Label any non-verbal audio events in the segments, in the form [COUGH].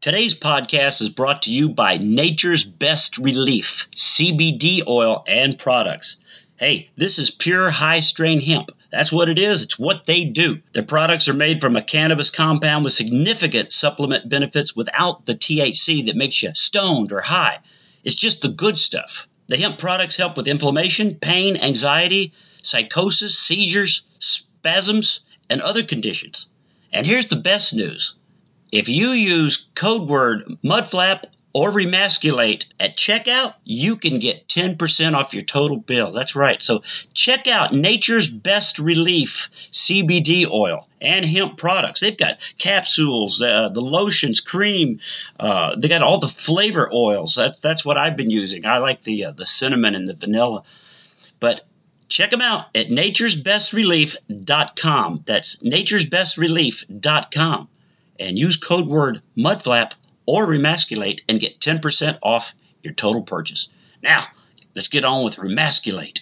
Today's podcast is brought to you by Nature's Best Relief CBD oil and products. Hey, this is pure high strain hemp. That's what it is. It's what they do. Their products are made from a cannabis compound with significant supplement benefits without the THC that makes you stoned or high. It's just the good stuff. The hemp products help with inflammation, pain, anxiety, psychosis, seizures, spasms, and other conditions. And here's the best news if you use code word mudflap or remasculate at checkout, you can get 10% off your total bill. That's right. So check out Nature's Best Relief CBD oil and hemp products. They've got capsules, uh, the lotions, cream. Uh, they got all the flavor oils. That's that's what I've been using. I like the uh, the cinnamon and the vanilla. But check them out at nature'sbestrelief.com. That's nature'sbestrelief.com and use code word mudflap or remasculate and get 10% off your total purchase. Now, let's get on with remasculate.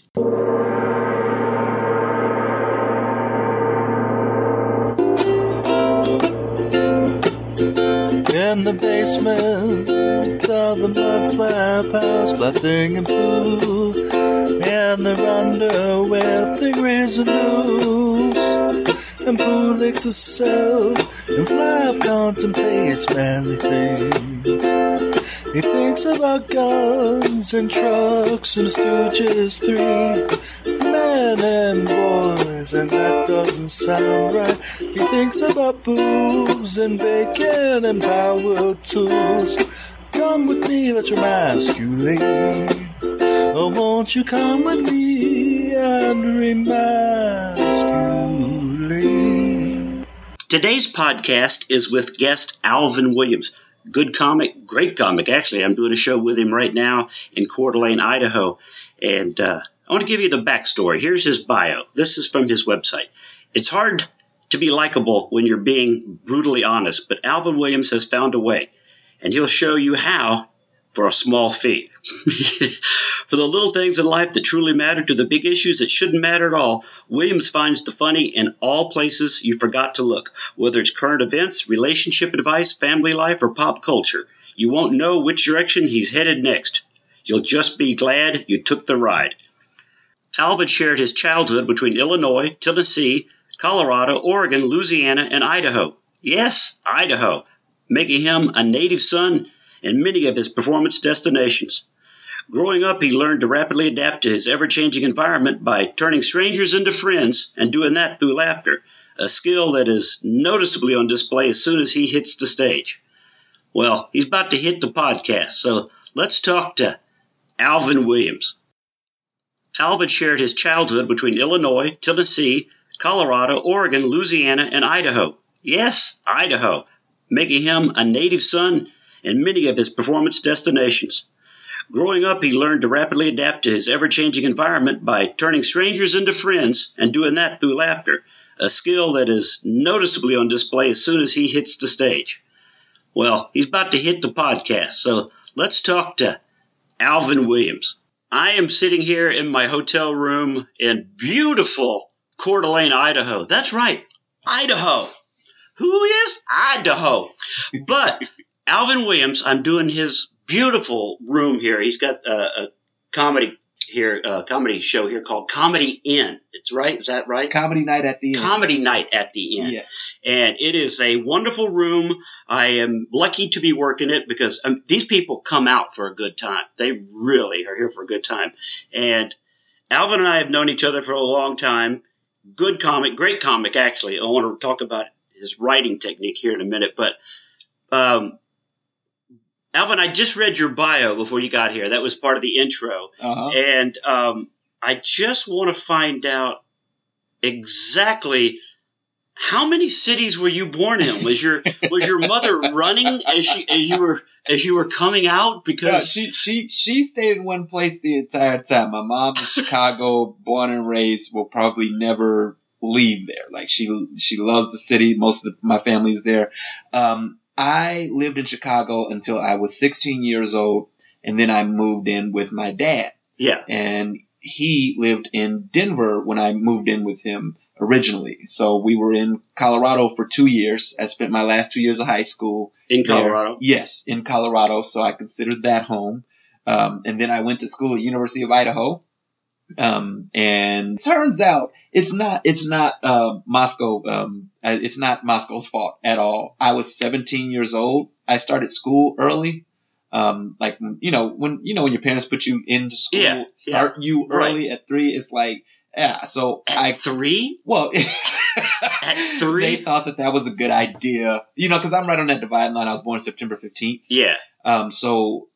In the basement of the mud flap house, flapping and poo, and they're under with the grains and and poo licks herself, and flap contemplates manly things. He thinks about guns and trucks and Stooges three, men and boys, and that doesn't sound right. He thinks about booze and bacon and power tools. Come with me, let's remasculate. Oh, won't you come with me and remasculate? Today's podcast is with guest Alvin Williams. Good comic, great comic. Actually, I'm doing a show with him right now in Coeur d'Alene, Idaho. And uh, I want to give you the backstory. Here's his bio. This is from his website. It's hard to be likable when you're being brutally honest, but Alvin Williams has found a way, and he'll show you how for a small fee. [LAUGHS] for the little things in life that truly matter to the big issues that shouldn't matter at all, Williams finds the funny in all places you forgot to look, whether it's current events, relationship advice, family life, or pop culture. You won't know which direction he's headed next. You'll just be glad you took the ride. Alvin shared his childhood between Illinois, Tennessee, Colorado, Oregon, Louisiana, and Idaho. Yes, Idaho, making him a native son in many of his performance destinations. Growing up, he learned to rapidly adapt to his ever changing environment by turning strangers into friends and doing that through laughter, a skill that is noticeably on display as soon as he hits the stage. Well, he's about to hit the podcast, so let's talk to Alvin Williams. Alvin shared his childhood between Illinois, Tennessee, Colorado, Oregon, Louisiana, and Idaho. Yes, Idaho, making him a native son in many of his performance destinations. Growing up, he learned to rapidly adapt to his ever changing environment by turning strangers into friends and doing that through laughter, a skill that is noticeably on display as soon as he hits the stage. Well, he's about to hit the podcast, so let's talk to Alvin Williams. I am sitting here in my hotel room in beautiful Coeur d'Alene, Idaho. That's right, Idaho. Who is Idaho? But Alvin Williams, I'm doing his beautiful room here. He's got a, a comedy here, a comedy show here called Comedy Inn. It's right. Is that right? Comedy night at the end. Comedy night at the end. Yes. And it is a wonderful room. I am lucky to be working it because um, these people come out for a good time. They really are here for a good time. And Alvin and I have known each other for a long time. Good comic, great comic, actually. I want to talk about his writing technique here in a minute. But um, Alvin, I just read your bio before you got here. That was part of the intro. Uh-huh. And um, I just want to find out exactly how many cities were you born in? Was your [LAUGHS] was your mother running as she as you were as you were coming out? No, Because she she she stayed in one place the entire time. My mom in [LAUGHS] Chicago, born and raised, will probably never leave there. Like she she loves the city. Most of the, my family's there. Um, I lived in Chicago until I was 16 years old, and then I moved in with my dad. yeah, and he lived in Denver when I moved in with him originally. So we were in Colorado for two years. I spent my last two years of high school In there. Colorado. Yes, in Colorado. So I considered that home. Um, and then I went to school at University of Idaho. Um, and turns out it's not, it's not, uh, Moscow, um, uh, it's not Moscow's fault at all. I was 17 years old. I started school early. Um, like, you know, when, you know, when your parents put you into school, Yeah, start you early at three, it's like, yeah, so At I three? well, [LAUGHS] At three? they thought that that was a good idea, you know, because I'm right on that dividing line. I was born September 15th, Yeah. um, so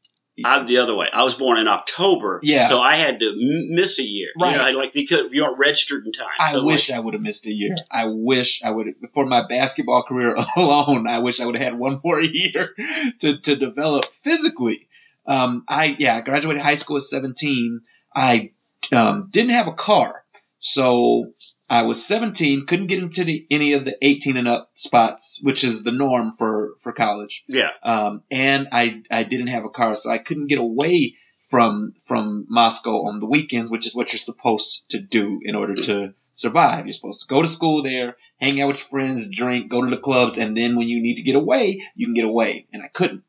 I'm the other way. I was born in October. Yeah. So I had to m- miss a year. Right. You know, like you could, you aren't registered in time. I So, wish like, I would have missed a year. I wish I would have, for my basketball career [LAUGHS] alone, I wish I would have had one more [LAUGHS] year to, to develop physically. Um, I, yeah, I graduated high school at 17. I, um, didn't have a car. So I was 17, couldn't get into the, any of the 18 and up spots, which is the norm for, for college. yeah. um, and I I didn't have a car, so I couldn't get away from from Moscow on the weekends, which is what you're supposed to do in order to survive. You're supposed to go to school there, hang out with your friends, drink, go to the clubs, and then when you need to get away, you can get away. And I couldn't,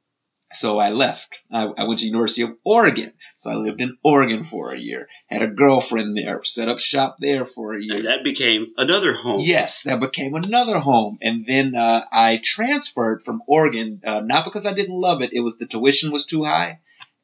so I left. I, I went to University of Oregon, so I lived in Oregon for a year, had a girlfriend there, set up shop there for a year. And that became another home. Yes, that became another home. And then uh, I transferred from Oregon, uh, not because I didn't love it, it was the tuition was too high,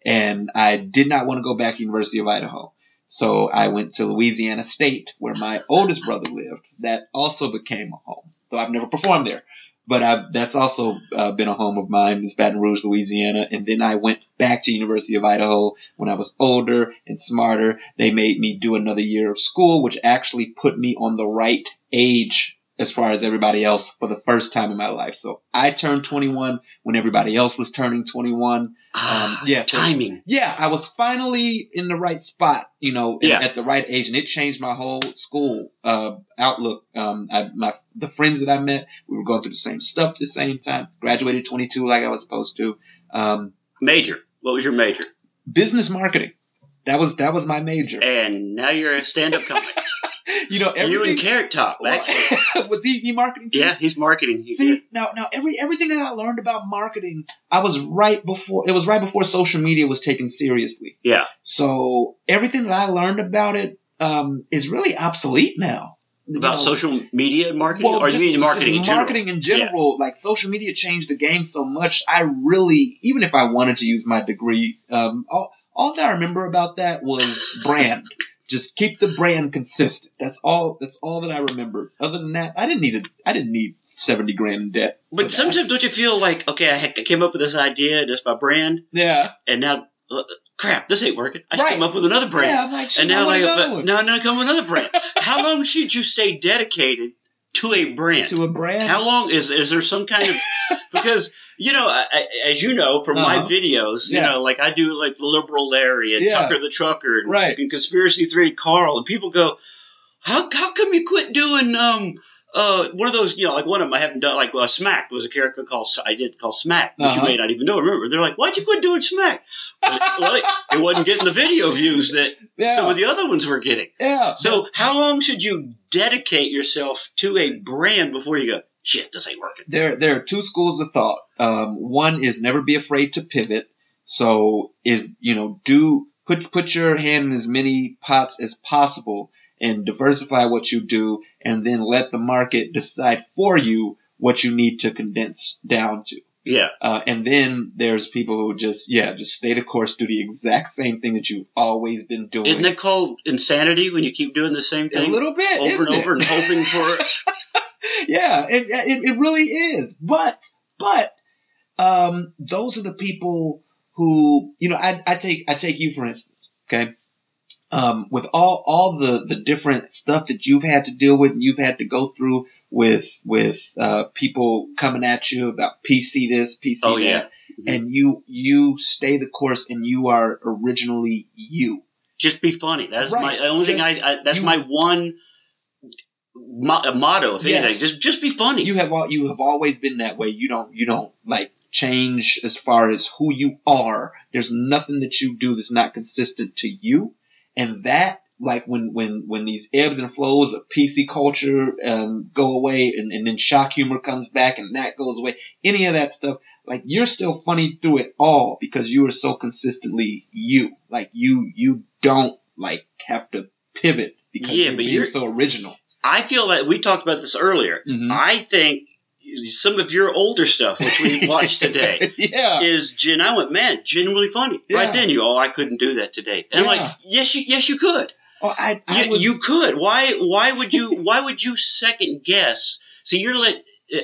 and I did not want to go back to University of Idaho. So I went to Louisiana State, where my oldest brother lived. That also became a home, though I've never performed there. But I, that's also uh, been a home of mine, is Baton Rouge, Louisiana. And then I went back to University of Idaho when I was older and smarter. They made me do another year of school, which actually put me on the right age as far as everybody else for the first time in my life. So I turned 21 when everybody else was turning 21. Ah, Um, yeah, so- timing. Yeah, I was finally in the right spot, you know, Yeah. at the right age, and it changed my whole school uh, outlook. Um, I, my the friends that I met, we were going through the same stuff at the same time. Graduated 22 like I was supposed to. Um, Major. What was your major? business marketing. That was that was my major. And now you're a stand-up comic. [LAUGHS] [LAUGHS] You know, you and everything. Carrot Top. Actually. [LAUGHS] Was he, he marketing too? Yeah, he's marketing. He- See now, now every everything that I learned about marketing, I was right before it was right before social media was taken seriously. Yeah. So everything that I learned about it um, is really obsolete now. You About know, social media marketing, well, or just- you mean marketing in general? marketing in general, like social media changed the game so much. I really, even if I wanted to use my degree, um, all, all that I remember about that was brand. Just keep the brand consistent. That's all. That's all that I remember. Other than that, I didn't need a, I didn't need seventy grand in debt. But sometimes don't you feel like, okay, I, I came up with this idea, this my brand, yeah, and now, uh, crap, this ain't working. I Right. come up with another brand. yeah. I'm like, and now, like, but, now, now come another brand. [LAUGHS] How long should you stay dedicated to a brand? to a brand. How long is is there some kind of [LAUGHS] because you know I, as you know from my Uh-huh. videos you Yes. know like I do like the liberal Larry and Yeah. Tucker the Trucker and, Right. and conspiracy theory Carl and people go how how come you quit doing um uh one of those you know like one of them I haven't done like uh, Smack was a character called I did called Smack which Uh-huh. you may not even know remember they're like why'd you quit doing Smack well, well, it, it wasn't getting the video views that yeah, some of the other ones were getting yeah. so that's- how long should you dedicate yourself to a brand before you go shit this ain't working there there are two schools of thought. Um, one is never be afraid to pivot. So if you know, do put put your hand in as many pots as possible and diversify what you do, and then let the market decide for you what you need to condense down to. yeah Uh, and then there's people who just yeah just stay the course, do the exact same thing that you've always been doing. Isn't it called insanity when you keep doing the same thing? a little bit over and it? over and hoping for [LAUGHS] yeah, it, it it really is. But but um, those are the people who you know. I I take I take you for instance. Okay, um, with all all the the different stuff that you've had to deal with and you've had to go through with with uh, people coming at you about PC this PC Oh, that, yeah. and you you stay the course and you are originally you. just be funny. That's Right. my the only thing I, I that's You- my one mo- motto. If Yes. anything, just just be funny. you have al- you have always been that way. You don't you don't like change as far as who you are. There's nothing that you do that's not consistent to you, and that like when when when these ebbs and flows of PC culture um, go away, and, and then shock humor comes back, and that goes away. Any of that stuff, like you're still funny through it all because you are so consistently you. Like you you don't like have to pivot because Yeah, you're but you're- so original. I feel that we talked about this earlier. Mhm. I think some of your older stuff, which we [LAUGHS] watched today, yeah. is gen. I went, man, genuinely funny. Yeah. Right then, you, oh, I couldn't do that today. And I'm like, yes, you, yes, you could. Oh, I, I You, was, you could. Why? Why would you? [LAUGHS] why would you second guess? See, you're let.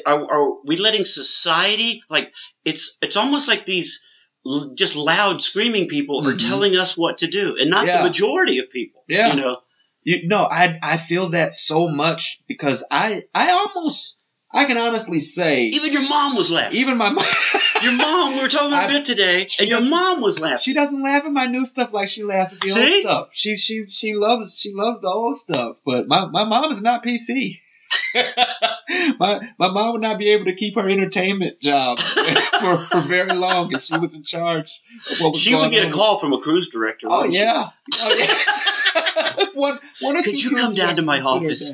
Are, are we letting society like? It's it's almost like these l- just loud screaming people are Mhm. telling us what to do, and not Yeah. the majority of people. Yeah. You know. You no, I I feel that so much because I I almost I can honestly say Even your mom was laughing. even my mom [LAUGHS] Your mom, we were talking about bit today, and your mom was laughing. she doesn't laugh at my new stuff like she laughs at the See? old stuff. She she she loves she loves the old stuff, but my my mom is not PC. [LAUGHS] my my mom would not be able to keep her entertainment job [LAUGHS] for, for very long if she was in charge of what was She would get a call from a cruise director. Oh yeah. Oh yeah. one, one or Could two you come down to my office?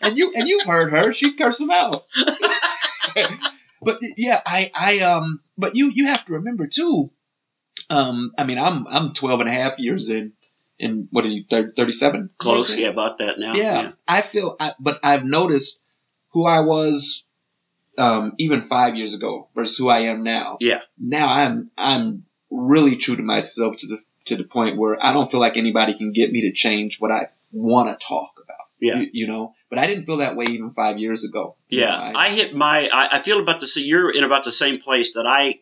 And you and you've heard her. She cursed them out. [LAUGHS] but yeah, I I um. But you you have to remember too. Um, I mean, I'm I'm 12 and a half years in. In what are you? 37. Close, yeah, about that now. Yeah, I feel, I, but I've noticed who I was, um, even five years ago versus who I am now. Yeah. Now I'm, I'm really true to myself to the, to the point where I don't feel like anybody can get me to change what I want to talk about. Yeah. You, you know, but I didn't feel that way even five years ago. You Yeah, know, I- I hit my. I, I feel about the. sa- You're in about the same place that I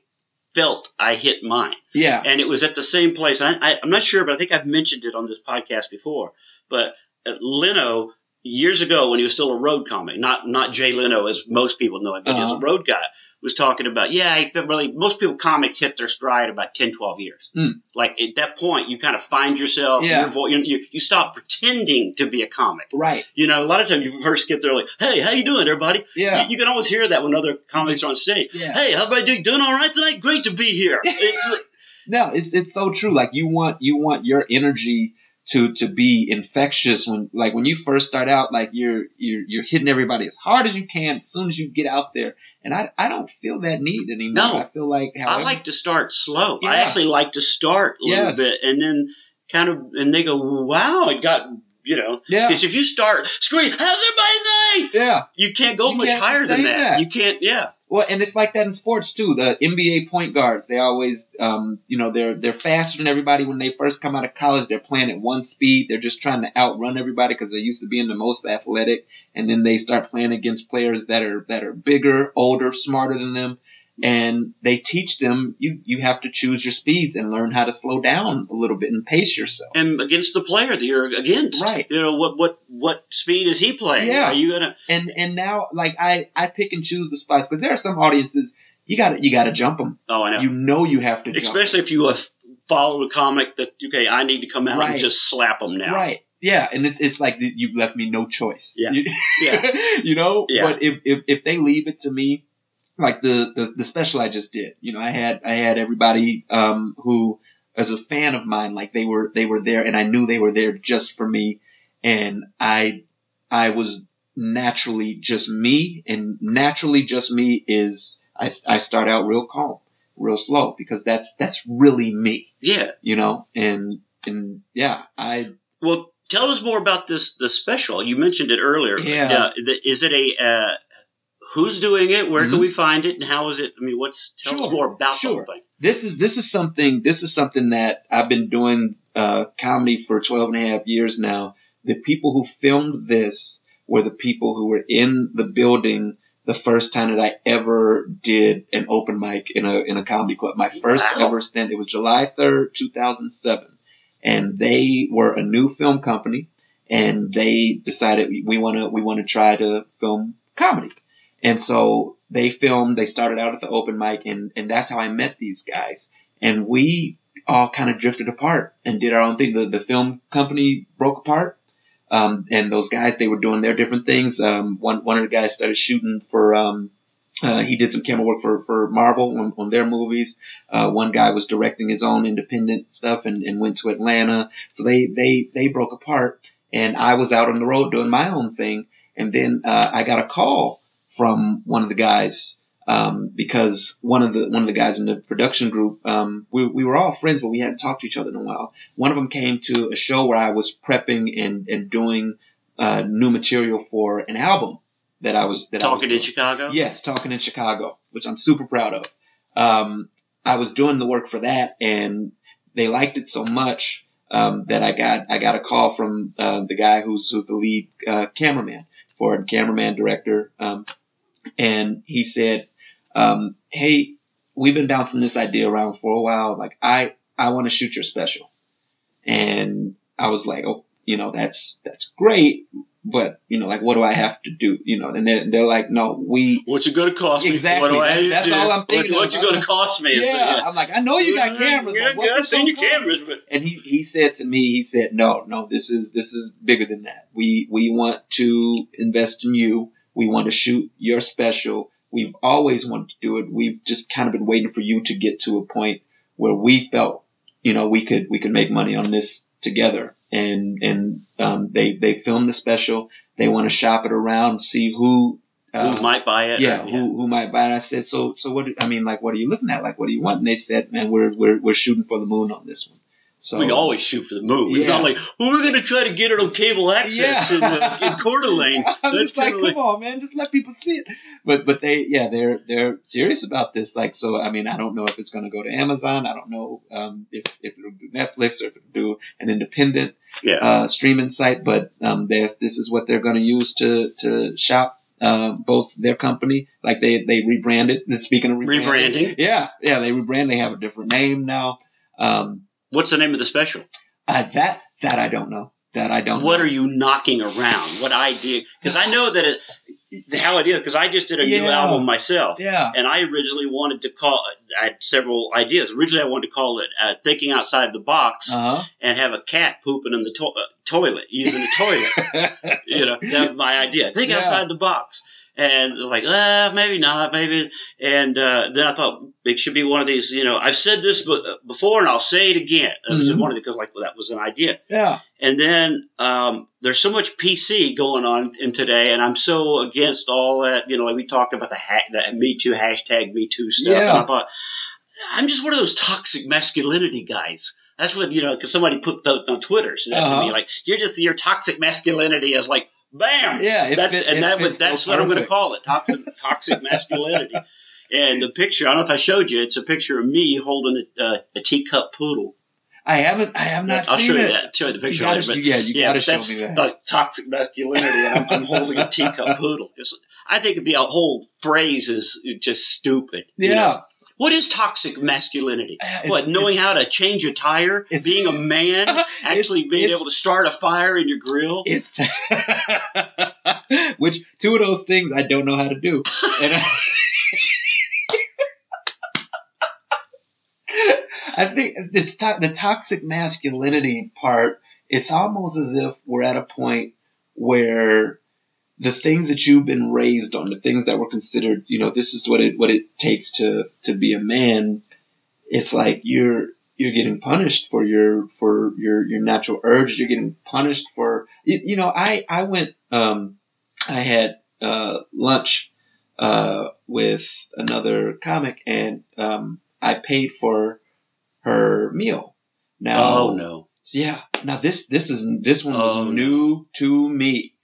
felt I hit mine, yeah. and it was at the same place. I, I, I'm not sure, but I think I've mentioned it on this podcast before. But uh, Leno years ago, when he was still a road comic, not not Jay Leno as most people know him, but he was a Uh-huh. road guy, was talking about. Yeah, I felt really. Most people comics hit their stride about 10, 12 years. Mm. Like at that point, you kind of find yourself. Yeah. Vo- you, you you stop pretending to be a comic. Right. You know, a lot of times you first get there like, "Hey, how you doing, everybody?" Yeah. You, you can always hear that when other comics are on stage. Yeah. Hey, how about you? Doing all right tonight? Great to be here. [LAUGHS] It's No, it's it's so true. Like you want you want your energy to to be infectious when like when you first start out, like you're you're you're hitting everybody as hard as you can as soon as you get out there. And I I don't feel that need anymore. No. I feel like I like to start slow. I actually like to start a little Yes. bit and then kind of, and they go, "Wow, it got." You know, yeah because if you start screaming, "How's everybody tonight?" yeah. You can't go You much can't higher than that. that. You can't. Yeah. Well, and it's like that in sports too. The NBA point guards, they always, um, you know, they're they're faster than everybody when they first come out of college. They're playing at one speed. They're just trying to outrun everybody because they're used to being the most athletic. And then they start playing against players that are that are bigger, older, smarter than them, and they teach them you you have to choose your speeds and learn how to slow down a little bit and pace yourself. And against the player that you're against, Right. You know what? What? What speed is he playing? Yeah. Are you gonna? And and now like I I pick and choose the spots because there are some audiences you got you got to jump them. Oh, I know. You know you have to. Especially if you uh, follow a comic that okay, I need to come out Right. and just slap them now. Right. Yeah, and it's it's like you've left me no choice. Yeah. You, [LAUGHS] Yeah. you know. Yeah. But if, if if they leave it to me, like the, the the special I just did, you know, I had I had everybody um who as a fan of mine, like they were they were there, and I knew they were there just for me, and I I was naturally just me, and naturally just me is I I start out real calm, real slow because that's that's really me, Yeah. you know, and and yeah, I Well, tell us more about this the special. You mentioned it earlier. Yeah. Uh, is it a uh, who's doing it? Where Mhm. can we find it? And how is it? I mean, what's tell us more about the sure. whole thing. this is this is something this is something that I've been doing uh, comedy for 12 and a half years now. The people who filmed this were the people who were in the building the first time that I ever did an open mic in a in a comedy club. My first Wow. ever stand. It was July 3rd, 2007, and they were a new film company, and they decided we want to we want to try to film comedy. And so they filmed, they started out at the open mic and, and that's how I met these guys. And we all kind of drifted apart and did our own thing. The, the film company broke apart. Um, and those guys, they were doing their different things. Um, one, one of the guys started shooting for, um, Uh, he did some camera work for, for Marvel on, on their movies. Uh, one guy was directing his own independent stuff and, and went to Atlanta. So they, they, they broke apart and I was out on the road doing my own thing. And then, uh, I got a call from one of the guys, um, because one of the, one of the guys in the production group, um, we, we were all friends, but we hadn't talked to each other in a while. One of them came to a show where I was prepping and, and doing, uh, new material for an album that I was, that I was Talking in. Chicago. Yes, talking in Chicago, which I'm super proud of. Um, I was doing the work for that, and they liked it so much um, that I got I got a call from uh, the guy who's, who's the lead uh, cameraman for it, cameraman director, um, and he said, um, "Hey, we've been bouncing this idea around for a while. Like, I I want to shoot your special," and I was like, "Oh, you know, that's that's great." But you know, like, what do I have to do? You know, and they're, they're like, no, we What's it going to cost me? Exactly. What do I have to That's- do? that's all I'm thinking What's, what's it going to cost me? It's, yeah. I'm like, I know you got cameras. Yeah, Like, what's I've seen your cameras, but And he, he said to me, he said, no, no, this is, this is bigger than that. We, we want to invest in you. We want to shoot your special. We've always wanted to do it. We've just kind of been waiting for you to get to a point where we felt, you know, we could, we could make money on this together. And, and, um, they, they filmed the special. They want to shop it around, see who, uh, who might buy it? yeah, who who might buy it. I said, so so what? I mean, like, what are you looking at? Like, what do you want? And they said, man, we're we're we're shooting for the moon on this one. So we always shoot for the moon. It's Yeah. not like, well, we're going to try to get it on cable access Yeah. in, uh, in Coeur d'Alene. [LAUGHS] I'm That's just like, kinda come on, man, just let people see it. But but they yeah they're they're serious about this. Like so, I mean, I don't know if it's going to go to Amazon. I don't know um, if if it'll do Netflix or if it'll do an independent Yeah. uh, streaming site. But um, there's this is what they're going to use to to shop. Uh, both their company, like they they rebranded. Speaking of rebranding, Rebranding. yeah, yeah, they rebrand. They have a different name now. Um, What's the name of the special? uh, that that I don't know. That I don't. What know. are you knocking around? What idea? Because I know that it, how it is. Because I just did a new album myself, Yeah. and I originally wanted to call. I had several ideas. Originally, I wanted to call it uh, "Thinking Outside the Box" Uh huh. and have a cat pooping in the to- uh, toilet, using the toilet. [LAUGHS] you know, that was my idea. Think Yeah. outside the box. And it was like, uh, maybe not, maybe. And uh, then I thought it should be one of these. You know, I've said this be- before, and I'll say it again. It was just Mhm. one of the because like well, that was an idea. yeah. And then um, there's so much PC going on in today, and I'm so against all that. You know, like we talked about the ha- the Me Too hashtag Me Too stuff. And Yeah. I thought I'm just one of those toxic masculinity guys. That's what you know, because somebody put that on Twitter said that to Uh-huh. me, like you're just your toxic masculinity is like bam. Yeah, that's fit- and that would, that's so what I'm going to call it, toxic [LAUGHS] toxic masculinity. And the picture, I don't know if I showed you, it's a picture of me holding a, uh, a teacup poodle. I haven't. I have not I'll seen show you it. that. Show you the You picture gotta, later. But yeah, you yeah, gotta show that's me that. the toxic masculinity, and I'm, I'm holding a teacup poodle. Just- I think the whole phrase is just stupid. you yeah. know? What is toxic masculinity? Uh, it's- what knowing how to change a tire, being a man, [LAUGHS] actually It's- being it's- able to start a fire in your grill. It's t- [LAUGHS] which two of those things I don't know how to do. [LAUGHS] And I, I think it's to- the toxic masculinity part. It's almost as if we're at a point where the things that you've been raised on, the things that were considered, you know, this is what it what it takes to to be a man. It's like you're you're getting punished for your for your your natural urge. You're getting punished for you, you know. I I went um I had uh lunch uh with another comic and um I paid for her meal. Now oh no! yeah. Now this this is this one was Oh, no. new to me.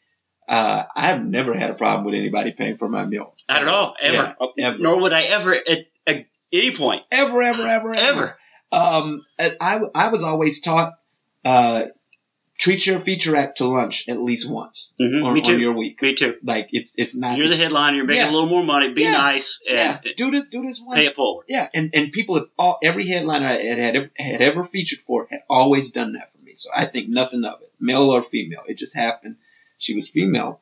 Uh, I've never had a problem with anybody paying for my meal. Not at all, ever. Yeah, ever. Nor would I ever at, at any point Ever, ever, ever, ever. Um, I I was always taught uh, treat your feature act to lunch at least once Mhm, on, me on your week. Me too. Like it's it's not. You're the headliner. You're making Yeah. a little more money. Be Yeah. nice Yeah, do this do this one. pay it forward. Yeah, and and people have all every headliner I had had had ever featured for had always done that for me. So I think nothing of it, male or female. It just happened. She was female,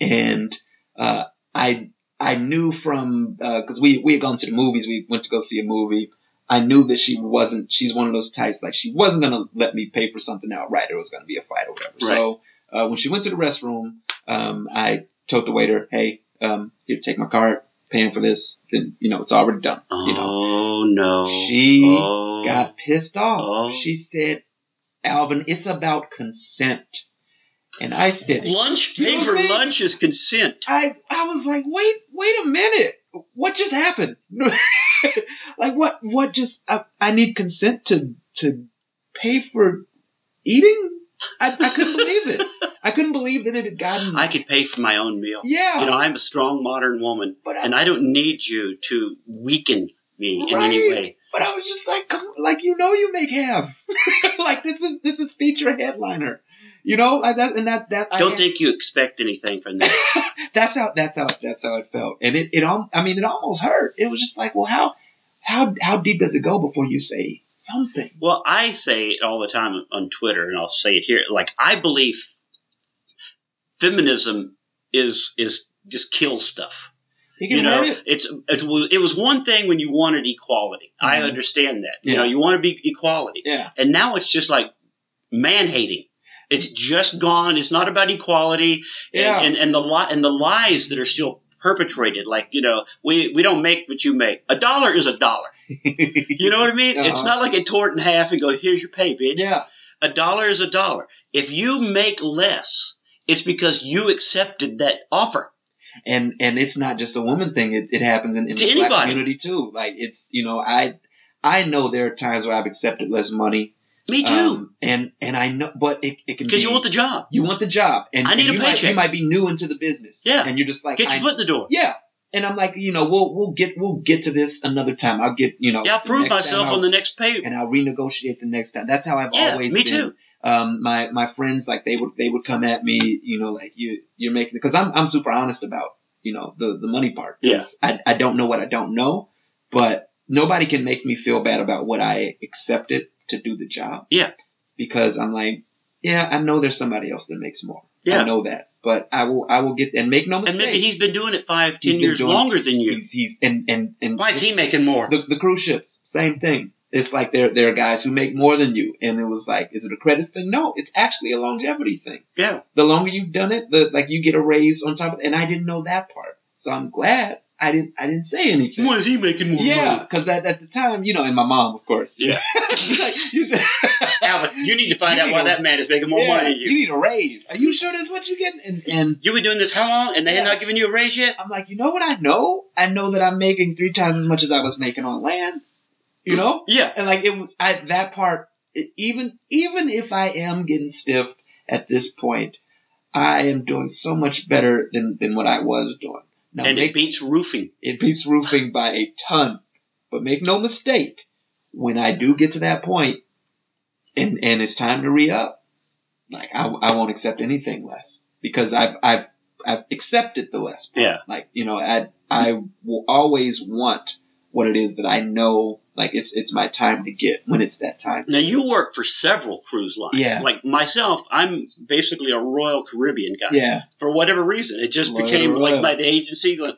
and uh, I I knew from because we we had gone to the movies. We went to go see a movie. I knew that she wasn't. She's one of those types like she wasn't gonna let me pay for something outright. It was gonna be a fight or whatever. So uh, when she went to the restroom, um, I told the waiter, "Hey, um, here, take my card." paying for this, then you know it's already done. Oh You know, Oh no. She oh. got pissed off. Oh. She said, "Alvin, it's about consent." And I said, lunch. You Paying for mean? lunch is consent. I I was like, wait, wait a minute. What just happened? [LAUGHS] like what what just I, I need consent to to pay for eating? I, I couldn't believe it. I couldn't believe that it had gotten I could pay for my own meal. Yeah. You know, I'm a strong modern woman, But I- and I don't need you to weaken me in any way. But I was just like, come, like you know, you make half. [LAUGHS] like this is this is feature headliner. You know, like that and that that Don't had- think you expect anything from this. [LAUGHS] that's how that's how that's how it felt, and it it I mean it almost hurt. It was just like, well, how how how deep does it go before you say something? Well, I say it all the time on Twitter, and I'll say it here. Like I believe feminism is is just kill stuff. You you know, it. it's it was, it was one thing when you wanted equality. I Mhm. understand that. You know, you want to be equality, Yeah, and now it's just like man hating. It's just gone. It's not about equality, and Yeah. and, and the li- and the lies that are still perpetrated. Like you know, we we don't make what you make. A dollar is a dollar. [LAUGHS] You know what I mean? It's Uh-huh. not like it tore it in half and go, here's your pay, bitch. yeah, A dollar is a dollar. If you make less, it's because you accepted that offer. and and it's not just a woman thing. It, it happens in, in the black community too. Like it's you know I I know there are times where I've accepted less money. Me too. Um, and and I know, but it, it can Because be you want the job. you want the job, and I need and a you might, paycheck. you might be new into the business. Yeah. and you're just like Get your foot in the door. Yeah. And I'm like, you know, we'll we'll get we'll get to this another time. I'll get you know. Yeah, I'll prove myself on the next pay. and I'll renegotiate the next time. That's how I've Yeah, always me been. too. Um, my my friends like they would they would come at me, you know, like you you're making because I'm I'm super honest about you know the the money part. 'Cause I I don't know what I don't know, but nobody can make me feel bad about what I accepted to do the job. Yeah. Because I'm like, yeah, I know there's somebody else that makes more. Yeah. I know that, but I will I will get and make no mistake. And maybe he's been doing it five, ten years longer than you. he's he's and and and Why is he making more? the, the cruise ships, same thing. It's like there there are guys who make more than you, and it was like, is it a credit thing? No, it's actually a longevity thing. yeah. The longer you've done it, the like you get a raise on top of. And I didn't know that part, so I'm glad I didn't I didn't say anything. Is he making more Yeah, money? because at, at the time, you know, and my mom, of course. Yeah. Like, [LAUGHS] you said- [LAUGHS] Alvin, you need to find out why a- that man is making more Yeah, money than you you. need a raise. Are you sure that's what you're getting? And and You been doing this how long? And they Yeah. had not given you a raise yet? I'm like, you know what I know? I know that I'm making three times as much as I was making on land. You know? [LAUGHS] Yeah. And like it was I, that part. it- even even if I am getting stiff at this point, I am doing so much better than than what I was doing. Now And it beats roofing. it beats roofing by a ton, but make no mistake, when I do get to that point, and and it's time to re up, like I, I won't accept anything less because I've I've I've accepted the less. part. Yeah. Like you know, I I will always want what it is that I know. Like it's it's my time to get when it's that time. Now you work for several cruise lines. Yeah. Like myself, I'm basically a Royal Caribbean guy. Yeah, For whatever reason, it just Royal, became like Royal. by the agency. like,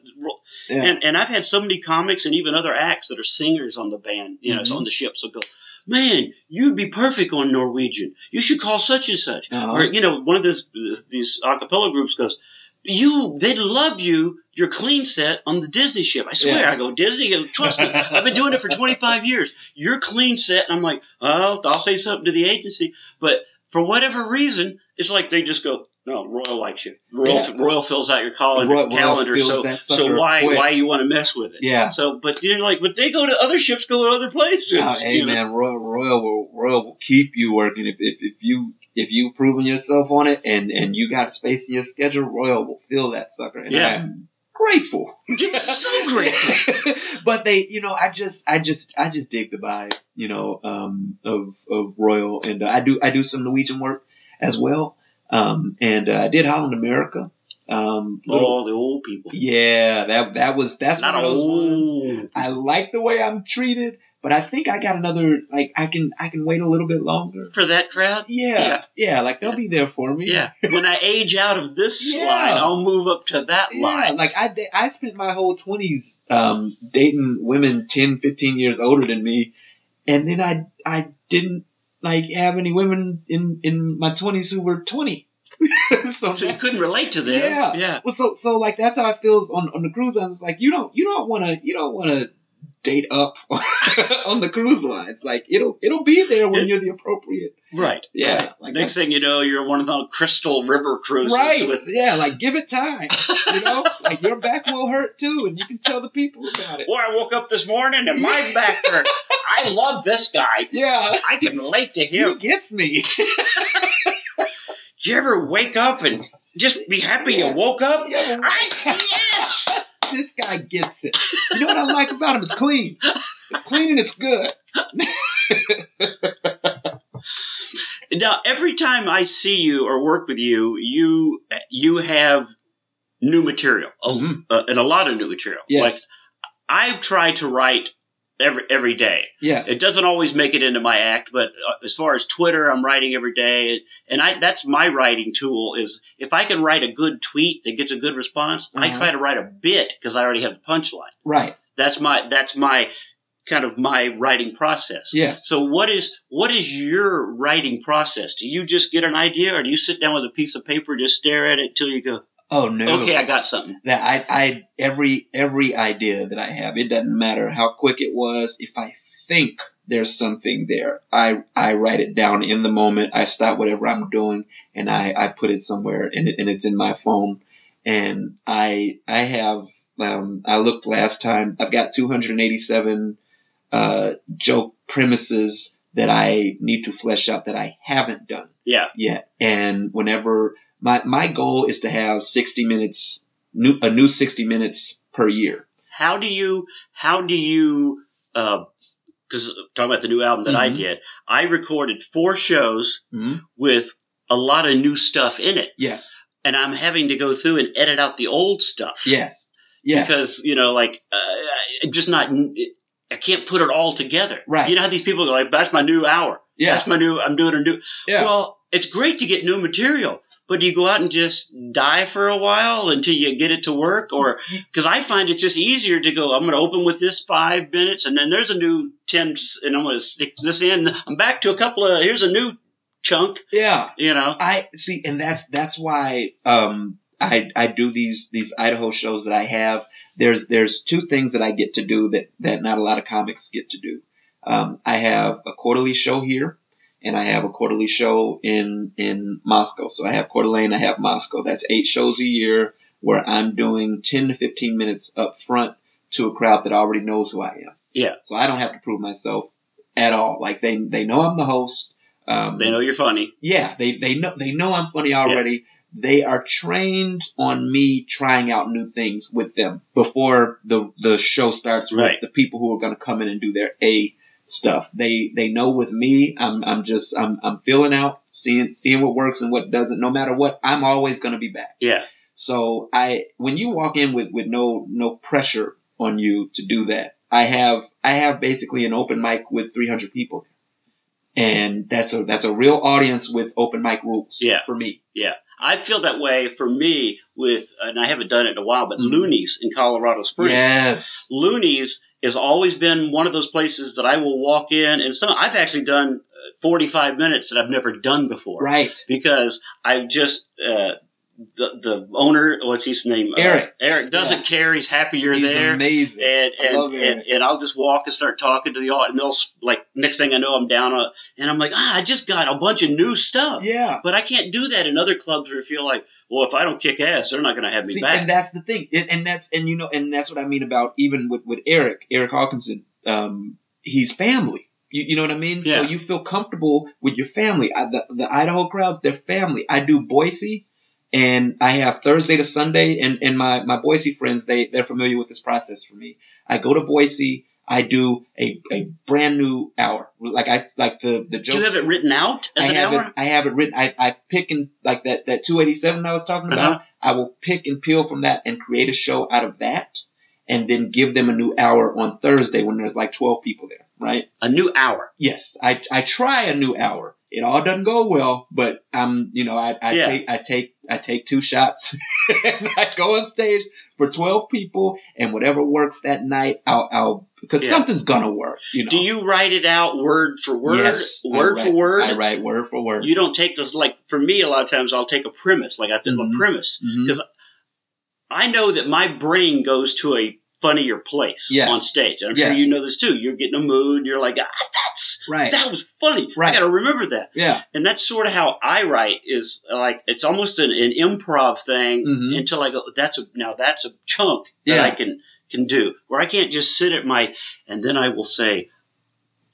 yeah. And and I've had so many comics and even other acts that are singers on the band, you know, Mhm. on the ship. So go, man, you'd be perfect on Norwegian. You should call such and such. Uh-huh. Or you know, one of these a cappella groups goes, you, they'd love you. Your clean set on the Disney ship. I swear. Yeah. I go Disney. Trust me. I've been doing it for 25 years. You're clean set. And I'm like, oh, I'll say something to the agency. But for whatever reason, it's like they just go, no, Royal likes you. Royal, Yeah. Royal fills out your calendar, Royal- calendar. so, so why, quick. why you want to mess with it? Yeah. So, but you're like, but they go to other ships, go to other places. Oh, hey you know? man, Royal, Royal will Royal will keep you working if, if, if you if you've proven yourself on it and and you got space in your schedule. Royal will fill that sucker, and Yeah. I'm grateful. So grateful. [LAUGHS] but they, you know, I just I just I just dig the vibe, you know, um, of of Royal, and uh, I do I do some Norwegian work as well, um, and uh, I did Holland America. Um, little, All the old people. yeah, that that was that's Not one of those ones. old. I like the way I'm treated, but I think I got another like I can I can wait a little bit longer. For that crowd? Yeah, yeah, like they'll Yeah. be there for me. Yeah. when I age out of this [LAUGHS] Yeah. line, I'll move up to that Yeah, line. like I I spent my whole 20s um, dating women 10, 15 years older than me, and then I I didn't like have any women in in my 20s who were 20. [LAUGHS] so So you couldn't relate to them. Yeah. Yeah. well, so so like that's how it feels on on the cruise lines. It's like you don't you don't want to you don't want to date up [LAUGHS] on the cruise lines. Like it'll it'll be there when you're the appropriate. Right. Yeah, Right. like Next thing you know, you're one of those Crystal River cruises Right. with. yeah, like give it time. [LAUGHS] You know, like your back will hurt too, and you can tell the people about it. Boy, I woke up this morning and my back hurt. [LAUGHS] I love this guy. Yeah, I can relate to him. he gets me. Do you ever wake up and just be happy Yeah. you woke up? Yeah, I. this guy gets it. You know what I like about him? It's clean. It's clean and it's good. [LAUGHS] Now, every time I see you or work with you, you you have new material, Mhm. uh, and a lot of new material. Yes. Like I try to write every every day. Yes. It doesn't always make it into my act, but uh, as far as Twitter, I'm writing every day, and I that's my writing tool. Is if I can write a good tweet that gets a good response, I Uh-huh. try to write a bit because I already have the punchline. right. That's my that's my kind of my writing process. Yes. So what is what is your writing process? Do you just get an idea, or do you sit down with a piece of paper, just stare at it till you go, Oh no. okay, I got something? that I, I every every idea that I have, it doesn't matter how quick it was. If I think there's something there, I I write it down in the moment. I stop whatever I'm doing and I, I put it somewhere and, it, and it's in my phone. And I I have um, I looked last time. I've got 287 uh, joke premises that I need to flesh out that I haven't done Yeah, yet. And whenever my my goal is to have 60 minutes, new a new 60 minutes per year. how do you how do you because talking about the new album that I Mhm. did, I recorded four shows Mm-hmm. with a lot of new stuff in it, Yes. and I'm having to go through and edit out the old stuff. Yes. Yeah. because you know like uh, I'm just not I can't put it all together. Right. You know how these people go like that's my new hour. Yeah. That's my new I'm doing a new Yeah. Well, it's great to get new material, but do you go out and just die for a while until you get it to work or [LAUGHS] cuz I find it's just easier to go I'm going to open with this 5 minutes and then there's a new 10 and I'm going to stick this in. I'm back to a couple of here's a new chunk, yeah. you know. I see, and that's that's why um, I I do these these Idaho shows that I have. There's there's two things that I get to do that that not a lot of comics get to do. Um, I have a quarterly show here, and I have a quarterly show in in Moscow. So I have Coeur d'Alene, I have Moscow. That's eight shows a year where I'm doing ten to fifteen minutes up front to a crowd that already knows who I am. Yeah. So I don't have to prove myself at all. Like they they know I'm the host. Um, They know you're funny. yeah, they they know they know I'm funny already. They are trained on me trying out new things with them before the the show starts with Right. the people who are going to come in and do their A stuff. They they know with me, I'm I'm just I'm I'm feeling out, seeing seeing what works and what doesn't. No matter what, I'm always going to be back. Yeah. So I when you walk in with with no no pressure on you to do that, I have I have basically an open mic with 300 people, and that's a that's a real audience with open mic rules. Yeah. for me. Yeah, I feel that way for me with, and I haven't done it in a while, but Mhm. Loonees in Colorado Springs. Yes. Loonees has always been one of those places that I will walk in, and some I've actually done uh, 45 minutes that I've never done before. Right. Because I've just uh, the the owner, what's his name? Uh, Eric. Eric doesn't care. He's happy you're He's there. amazing. And I love and, and and I'll just walk and start talking to the audience, and they'll like next thing I know I'm down, a, and I'm like, ah, I just got a bunch of new stuff. yeah. But I can't do that in other clubs where I feel like, well, if I don't kick ass, they're not going to have me See, back. and that's the thing, and, and that's and you know, and that's what I mean about even with with Eric, Eric Hawkinson. Um, he's family. You, you know what I mean? Yeah. So you feel comfortable with your family. I, the, the Idaho crowds, they're family. I do Boise, and I have Thursday to Sunday, and and my my Boise friends, they they're familiar with this process for me. I go to Boise. I do a, a brand new hour, like I like the the jokes. do you have it written out as I an have hour? it. I have it written. I, I pick and like that that 287 I was talking about. Uh-huh. I will pick and peel from that and create a show out of that, and then give them a new hour on Thursday when there's like 12 people there. Right? A new hour. Yes, I I try a new hour. It all doesn't go well, but I'm you know I, I Yeah. take I take I take two shots [LAUGHS] and I go on stage for 12 people and whatever works that night, I'll, I'll because Yeah. something's gonna work. You know. Do you write it out word for word, Yes, word write- for word? I write word for word. You don't take those like for me. A lot of times I'll take a premise, like I did Mhm. a premise. Mhm. 'Cause I know that my brain goes to a funnier place Yes. on stage. And I'm sure you know this too. You're getting a mood. You're like, ah, that's Right. that was funny. Right. I got to remember that. yeah. And that's sort of how I write. Is like it's almost an, an improv thing Mhm. until I go. That's a now that's a chunk that Yeah. I can can do where I can't just sit at my and then I will say.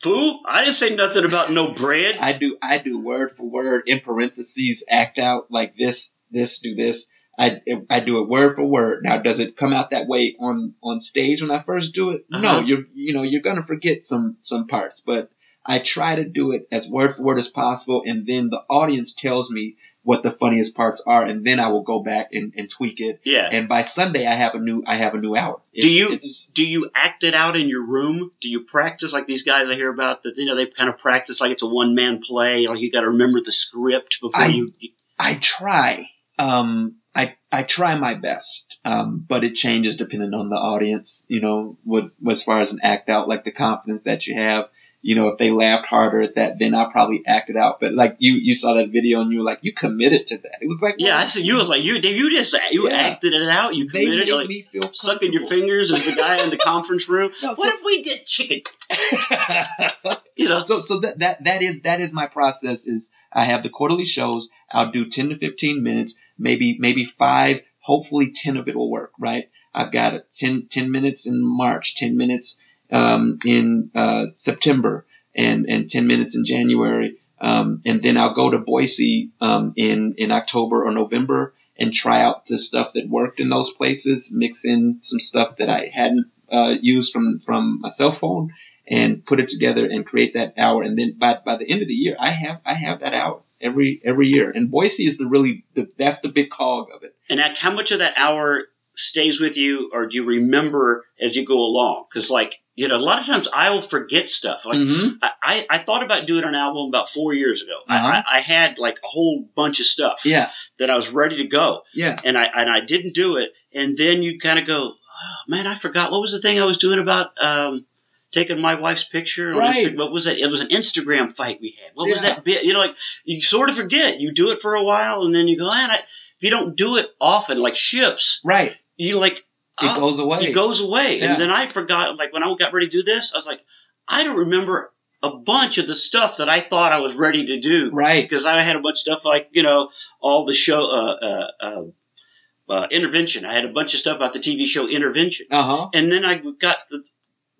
Fool, I didn't say nothing about no bread. I do I do word for word in parentheses act out like this this do this. I I do it word for word. Now does it come out that way on on stage when I first do it? No, Uh-huh. you're you know you're gonna forget some some parts, but I try to do it as word for word as possible, and then the audience tells me what the funniest parts are, and then I will go back and, and tweak it. yeah. And by Sunday, I have a new I have a new hour. It- Do you It's, do you act it out in your room? Do you practice like these guys I hear about that? You know, they kind of practice like it's a one man play. Like you got to remember the script before I- you. I try. Um, I I try my best, um, but it changes depending on the audience. You know, what as far as an act out, like the confidence that you have. You know, if they laughed harder at that, then I'll probably acted out. But like you, you saw that video and you were like, you committed to that. It was like, Yeah, I said you was like you. You just you Yeah. acted it out. You they committed. made like me feel sucking your fingers as the guy in the [LAUGHS] conference room. No, what so- if we did chicken? [LAUGHS] You know. so so that, that that is that is my process is I have the quarterly shows I'll do 10 to 15 minutes maybe maybe 5 hopefully 10 of it will work right I've got a 10 10 minutes in March 10 minutes um, in uh, September and and 10 minutes in January um, and then I'll go to Boise um, in in October or November and try out the stuff that worked in those places mix in some stuff that I hadn't uh, used from from my cell phone and put it together and create that hour. And then by, by the end of the year, I have I have that hour every every year. And Boise is the really the, that's the big cog of it. And how much of that hour stays with you, or do you remember as you go along? Because like you know, a lot of times I'll forget stuff. Like Mhm. I, I, I thought about doing an album about four years ago. Uh-huh. I, I, had like a whole bunch of stuff Yeah, that I was ready to go, yeah, and I and I didn't do it. And then you kind of go, oh, man, I forgot what was the thing I was doing about um, taking my wife's picture. Right. What was that? It was an Instagram fight we had. What was that bit? You know, like you sort of forget. You do it for a while, and then you go, I, if you don't do it often, like ships, right. You like It oh, goes away. it goes away. Yeah. And then I forgot, like when I got ready to do this, I was like, I don't remember a bunch of the stuff that I thought I was ready to do. right. Because I had a bunch of stuff like, you know, all the show, uh, uh, uh, uh, Intervention. I had a bunch of stuff about the TV show Intervention. Uh huh. And then I got the,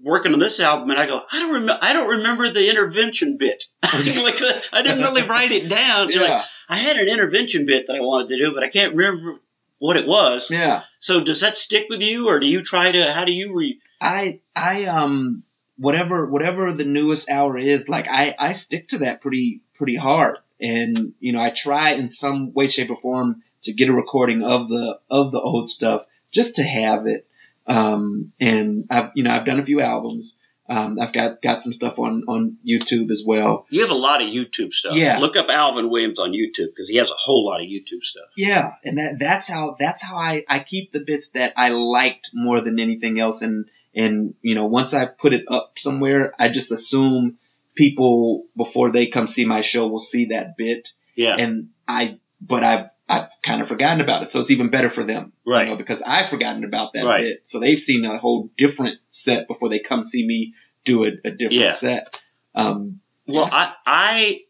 working on this album and I go, I don't remember, I don't remember the intervention bit. [LAUGHS] like, I didn't really write it down. Yeah. like, I had an intervention bit that I wanted to do, but I can't remember what it was. yeah. So does that stick with you, or do you try to? How do you re? I I um whatever whatever the newest hour is, like I I stick to that pretty pretty hard, and you know I try in some way, shape, or form to get a recording of the of the old stuff just to have it. Um, and I've you know I've done a few albums. Um, I've got got some stuff on on YouTube as well. You have a lot of YouTube stuff. Yeah. Look up Alvin Williams on YouTube because he has a whole lot of YouTube stuff. Yeah, and that that's how that's how I I keep the bits that I liked more than anything else, and and you know once I put it up somewhere, I just assume people before they come see my show will see that bit, Yeah. and I but I've I've kind of forgotten about it, so it's even better for them, Right. You know, because I've forgotten about that Right. bit, so they've seen a whole different set before they come see me do a, a different Yeah. set. Um, well, I I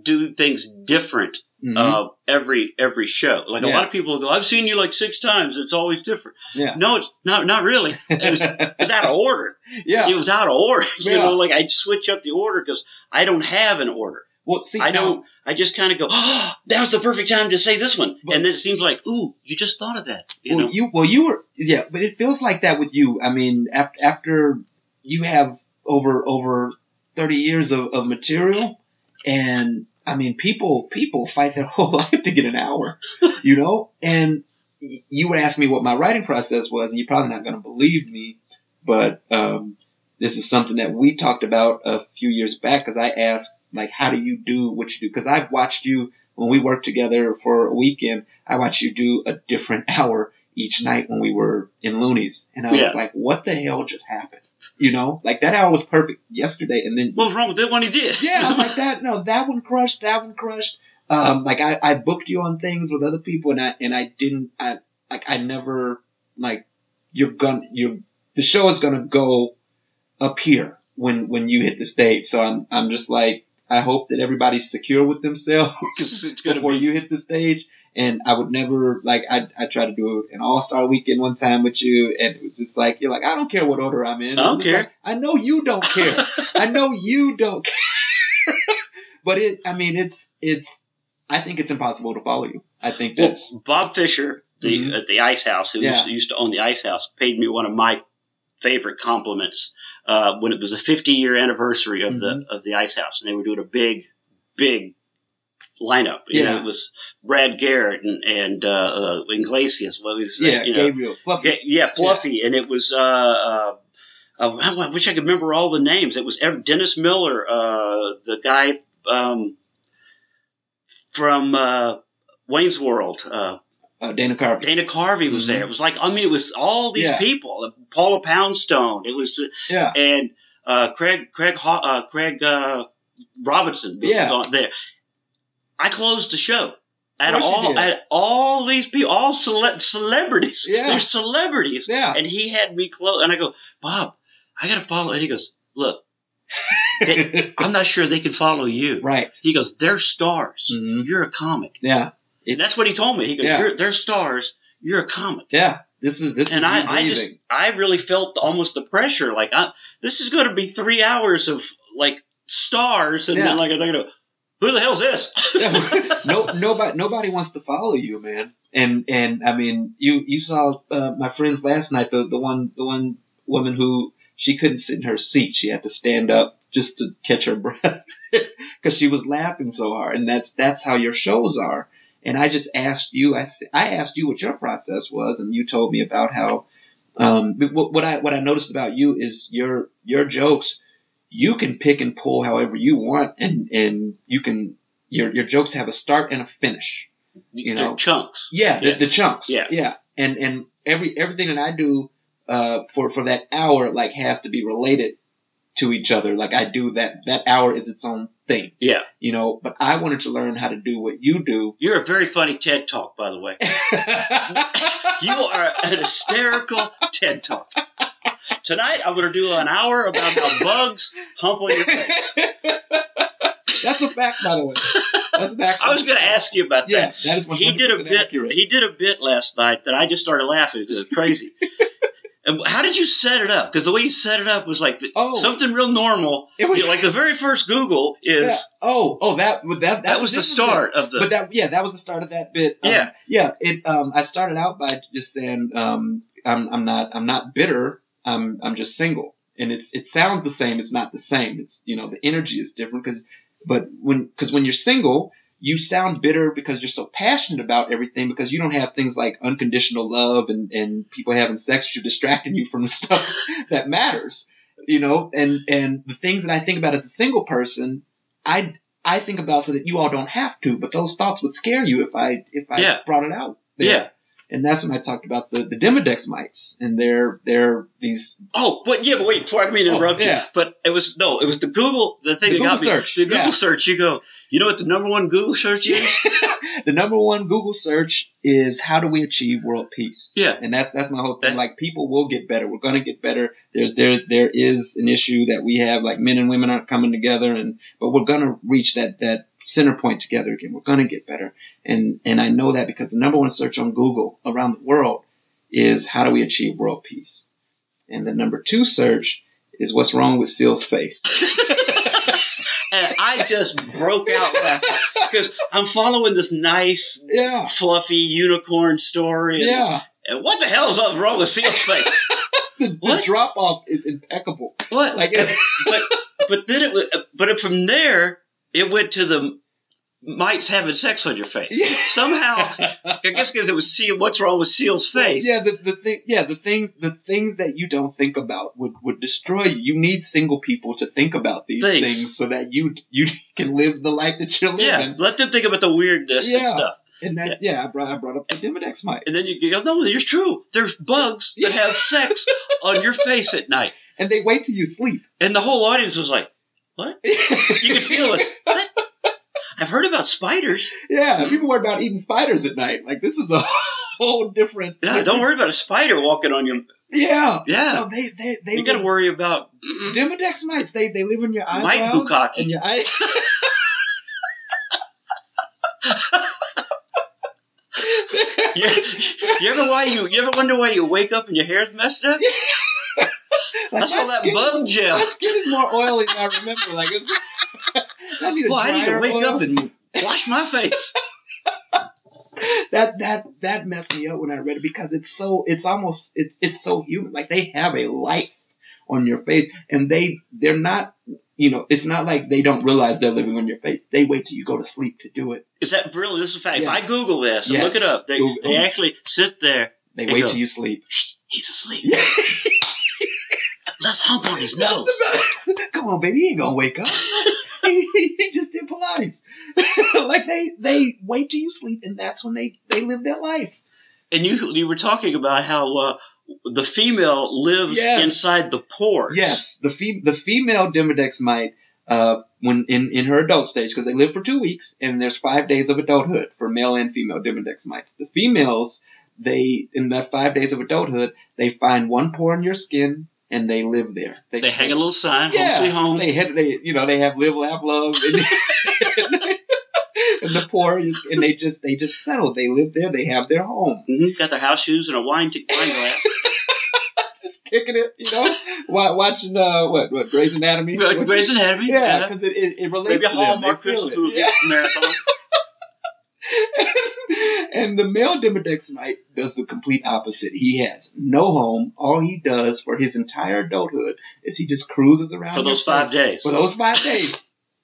do things different mhm. uh, every every show. Like a lot of people go, I've seen you like six times. It's always different. yeah, No, it's not. Not really. It was, [LAUGHS] it was out of order. yeah. It was out of order. [LAUGHS] You know, like I'd switch up the order because I don't have an order. Well, see, I now- don't. I just kind of go, oh, that was the perfect time to say this one, But- and then it seems like, ooh, you just thought of that. You well, know, you well you were yeah, but it feels like that with you. I mean, after after you have over over thirty years of, of material, and I mean, people people fight their [LAUGHS] whole life to get an hour, [LAUGHS] you know. And you would ask me what my writing process was, and you're probably not going to believe me, but um, this is something that we talked about a few years back because I asked like, how do you do what you do? Because I've watched you when we worked together for a weekend, I watched you do a different hour each night when we were in Loonees, and I Yeah. was like, what the hell just happened? You know, like that hour was perfect yesterday, and then What was wrong with that one he did? yeah, I'm like [LAUGHS] that. No, that one crushed. That one crushed. Um, like I, I booked you on things with other people, and I and I didn't. I like I never like you're gonna you're the show is gonna go up here when when you hit the stage. So I'm I'm just like I hope that everybody's secure with themselves [LAUGHS] it's before be you hit the stage. And I would never like I I tried to do an all star weekend one time with you, and it was just like you're like I don't care what order I'm in. I don't care. like, I know you don't care. [LAUGHS] I know you don't care. [LAUGHS] but it, I mean, it's, it's, I think it's impossible to follow you. I think Well, Bob Fisher, the Mhm. at the Ice House, who Yeah. used to own the Ice House, paid me one of my favorite compliments uh, when it was a 50 year anniversary of Mm-hmm. the of the Ice House, and they were doing a big, big lineup. You know, Yeah. it was Brad Garrett and and uh, uh, Iglesias. What was yeah, you know, Gabriel. Fluffy. yeah, yeah, Fluffy, and it was. Uh, uh, uh, I wish I could remember all the names. It was Dennis Miller, uh, the guy um, from uh, Wayne's World. Uh, Uh, Dana Carvey. Dana Carvey was Mhm. there. It was like I mean, it was all these Yeah. people. Uh, Paula Poundstone. It was Yeah. and uh, Craig Craig uh, Craig uh, Robinson was Yeah. there. I closed the show. At Of course you all, at all these people, all cele- celebrities. Yeah. They're celebrities. Yeah. And he had me close, and I go, Bob, I got to follow. And he goes, Look, they, [LAUGHS] I'm not sure they can follow you. right. He goes, They're stars. Mhm. You're a comic. Yeah. And that's what he told me. He goes, Yeah. You're, They're stars. You're a comic. Yeah. This is, this And is I, I just. I really felt almost the pressure. Like, I, this is going to be three hours of like stars, and Yeah. then like they're going to, who the hell's this? [LAUGHS] no, nobody, nobody wants to follow you, man. And and I mean, you you saw uh, my friends last night. The the one the one woman who she couldn't sit in her seat. She had to stand up just to catch her breath [LAUGHS] because she was laughing so hard. And that's that's how your shows are. And I just asked you. I I asked you what your process was, and you told me about how. Um, what, what I what I noticed about you is your your jokes. You can pick and pull however you want, and and you can your your jokes have a start and a finish. You know. chunks. Yeah, the, Yeah. the chunks. Yeah. yeah. And and every everything that I do uh, for for that hour like has to be related to each other. Like I do that that hour is its own thing. Yeah. You know, but I wanted to learn how to do what you do. You're a very funny TED Talk, by the way. [LAUGHS] You are an hysterical TED Talk. Tonight, I'm going to do an hour about how bugs hump on your face. That's a fact, by the way. That's an actual. I was going to ask you about that. Yeah, that. is 100% He did a bit. accurate. He did a bit last night that I just started laughing. It was crazy. And how did you set it up? Because the way you set it up was like the, Oh. something real normal. It was- You know, like the very first Google is Yeah. Oh, oh, that that that, that was the start of the. but that yeah, that was the start of that bit. Um, Yeah. yeah. It um, I started out by just saying um, I'm I'm not I'm not bitter. I'm I'm just single, and it's it sounds the same. It's not the same. It's you know the energy is different because but when because when you're single. You sound bitter because you're so passionate about everything because you don't have things like unconditional love and, and people having sex with you distracting you from the [LAUGHS] stuff that matters, you know, and, and the things that I think about as a single person, I I think about so that you all don't have to, but those thoughts would scare you if I if I Yeah. brought it out. there. Yeah. And that's when I talked about the, the Demodex mites and they're they're these Oh, but yeah, but wait, before I mean to Oh, interrupt yeah. you. But it was no, it was the Google the thing The that got Google me. search, The Google yeah. search. You go. You know what the number one Google search is? [LAUGHS] the number one Google search is how do we achieve world peace? Yeah. And that's that's my whole thing. That's- like people will get better. We're gonna get better. There's there there is an issue that we have, like men and women aren't coming together and but we're gonna reach that that center point together again. We're gonna get better. And and I know that because the number one search on Google around the world is how do we achieve world peace? And the number two search is what's wrong with Seal's face. [LAUGHS] and I just broke out laughing because I'm following this nice, Yeah. fluffy unicorn story. And, Yeah. and what the hell is wrong with Seal's face? [LAUGHS] The, the drop off is impeccable. What? Like but but then it was, but from there it went to the mites having sex on your face. Yeah. Somehow, I guess because it was Seal. What's wrong with Seal's face? Yeah, the, the thing, yeah, the thing, the things that you don't think about would, would destroy you. You need single people to think about these Things. things so that you you [LAUGHS] can live the life that you're living. Yeah, let them think about the weirdness and stuff. And that, yeah, I brought I brought up the Demodex mite, And then you go, no, it's true. There's bugs that have sex on your face at night. [LAUGHS] and they wait till you sleep. And the whole audience was like, what? You can feel it. What? I've heard about spiders. yeah, people worry about eating spiders at night. Like this is a [LAUGHS] whole different. Yeah, don't worry about a spider walking on your. Yeah. Yeah. No, they they they. You got to worry about. Demodex mites. They they live in your Mite eyebrows bukkake. and your eye. [LAUGHS] You, you ever why you you ever wonder why you wake up and your hair's messed up? [LAUGHS] That's my all that bug gel. Skin is more oily than I remember. Like it's. I [LAUGHS] need Well, I need to wake oil. up and wash my face. [LAUGHS] that that that messed me up when I read it because it's so it's almost it's it's so human. Like they have a life on your face, and they they're not. You know, it's not like they don't realize they're living on your face. They wait till you go to sleep to do it. Is that really? This is a fact. If I Google this and Yes. look it up, they, Google- they actually sit there. They wait go. till you sleep. He's asleep. [LAUGHS] Let's hump on his nose. [LAUGHS] Come on, baby, he ain't gonna wake up. [LAUGHS] he, he- he just did Pilates. [LAUGHS] like they they wait till you sleep, and that's when they they live their life. And you you were talking about how uh, the female lives Yes. inside the pores. Yes, the fe- the female Demodex mite, uh, when in, in her adult stage, because they live for two weeks, and there's five days of adulthood for male and female Demodex mites. The females, they in that five days of adulthood, they find one pore in your skin and they live there. They hang a little sign, yeah, home sweet home. They had they you know they have live, laugh, love, and, [LAUGHS] and the poor, and they just they just settle. They live there. They have their home. Mhm, Got their house shoes and a wine, t- wine glass. [LAUGHS] Just kicking it, you know, watching uh what what Grey's Anatomy. Grey's? Anatomy. Yeah, because it, it, it relates Maybe a to them. They Hallmark Christmas it. movie Yeah. marathon. [LAUGHS] and the male Demodex mite does the complete opposite. He has no home. All he does for his entire adulthood is he just cruises around For those five face. days. For those five days,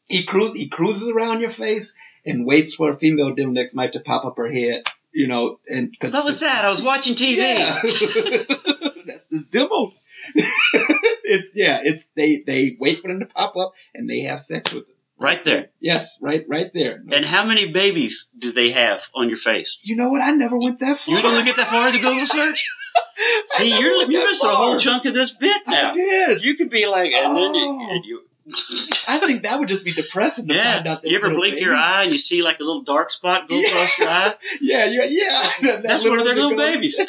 he cruise he cruises around your face and waits for a female Demodex mite to pop up her head. You know, and because What was that? I was watching TV. yeah, [LAUGHS] that's this demo. [LAUGHS] it's yeah, it's they they wait for them to pop up and they have sex with them. Right there. Yes, right, right there. And how many babies do they have on your face? you know what? I never went that far. You don't get that far in the Google search? [LAUGHS] See, you're that missing a whole chunk of this bit now. I did. You could be like, and then you, Oh. and you I think that would just be depressing to find yeah. out that You ever blink your eye and you see like a little dark spot go Yeah. across your eye? [LAUGHS] Yeah, yeah, yeah. That- that That's one of their little babies. [LAUGHS]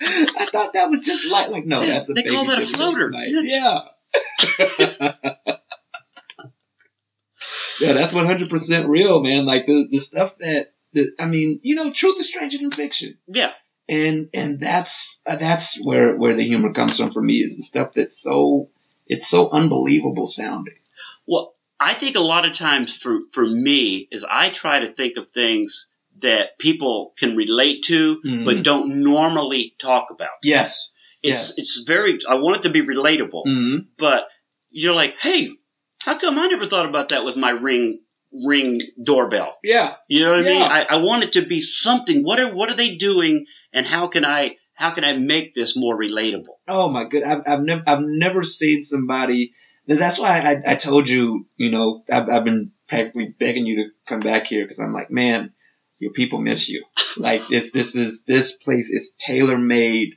I thought that was just like, like no, that's a They baby call that a floater. Yeah. Yeah. that's one hundred percent real, man. Like the the stuff that the, I mean, you know, truth is stranger than fiction. Yeah. and and that's uh, that's where where the humor comes from for me is the stuff that's so it's so unbelievable sounding. Well, I think a lot of times for for me is I try to think of things that people can relate to Mhm. but don't normally talk about. Yes. It's it's very I want it to be relatable, Mm-hmm. but you're like, "Hey, how come I never thought about that with my ring ring doorbell?" Yeah. You know what I mean? I, I want it to be something. What are what are they doing and how can I how can I make this more relatable? Oh my good. I've I've never I've never seen somebody. That's why I I told you. You know, I've I've been practically begging you to come back here because I'm like, man, your people miss you. Like this this is this place is tailor made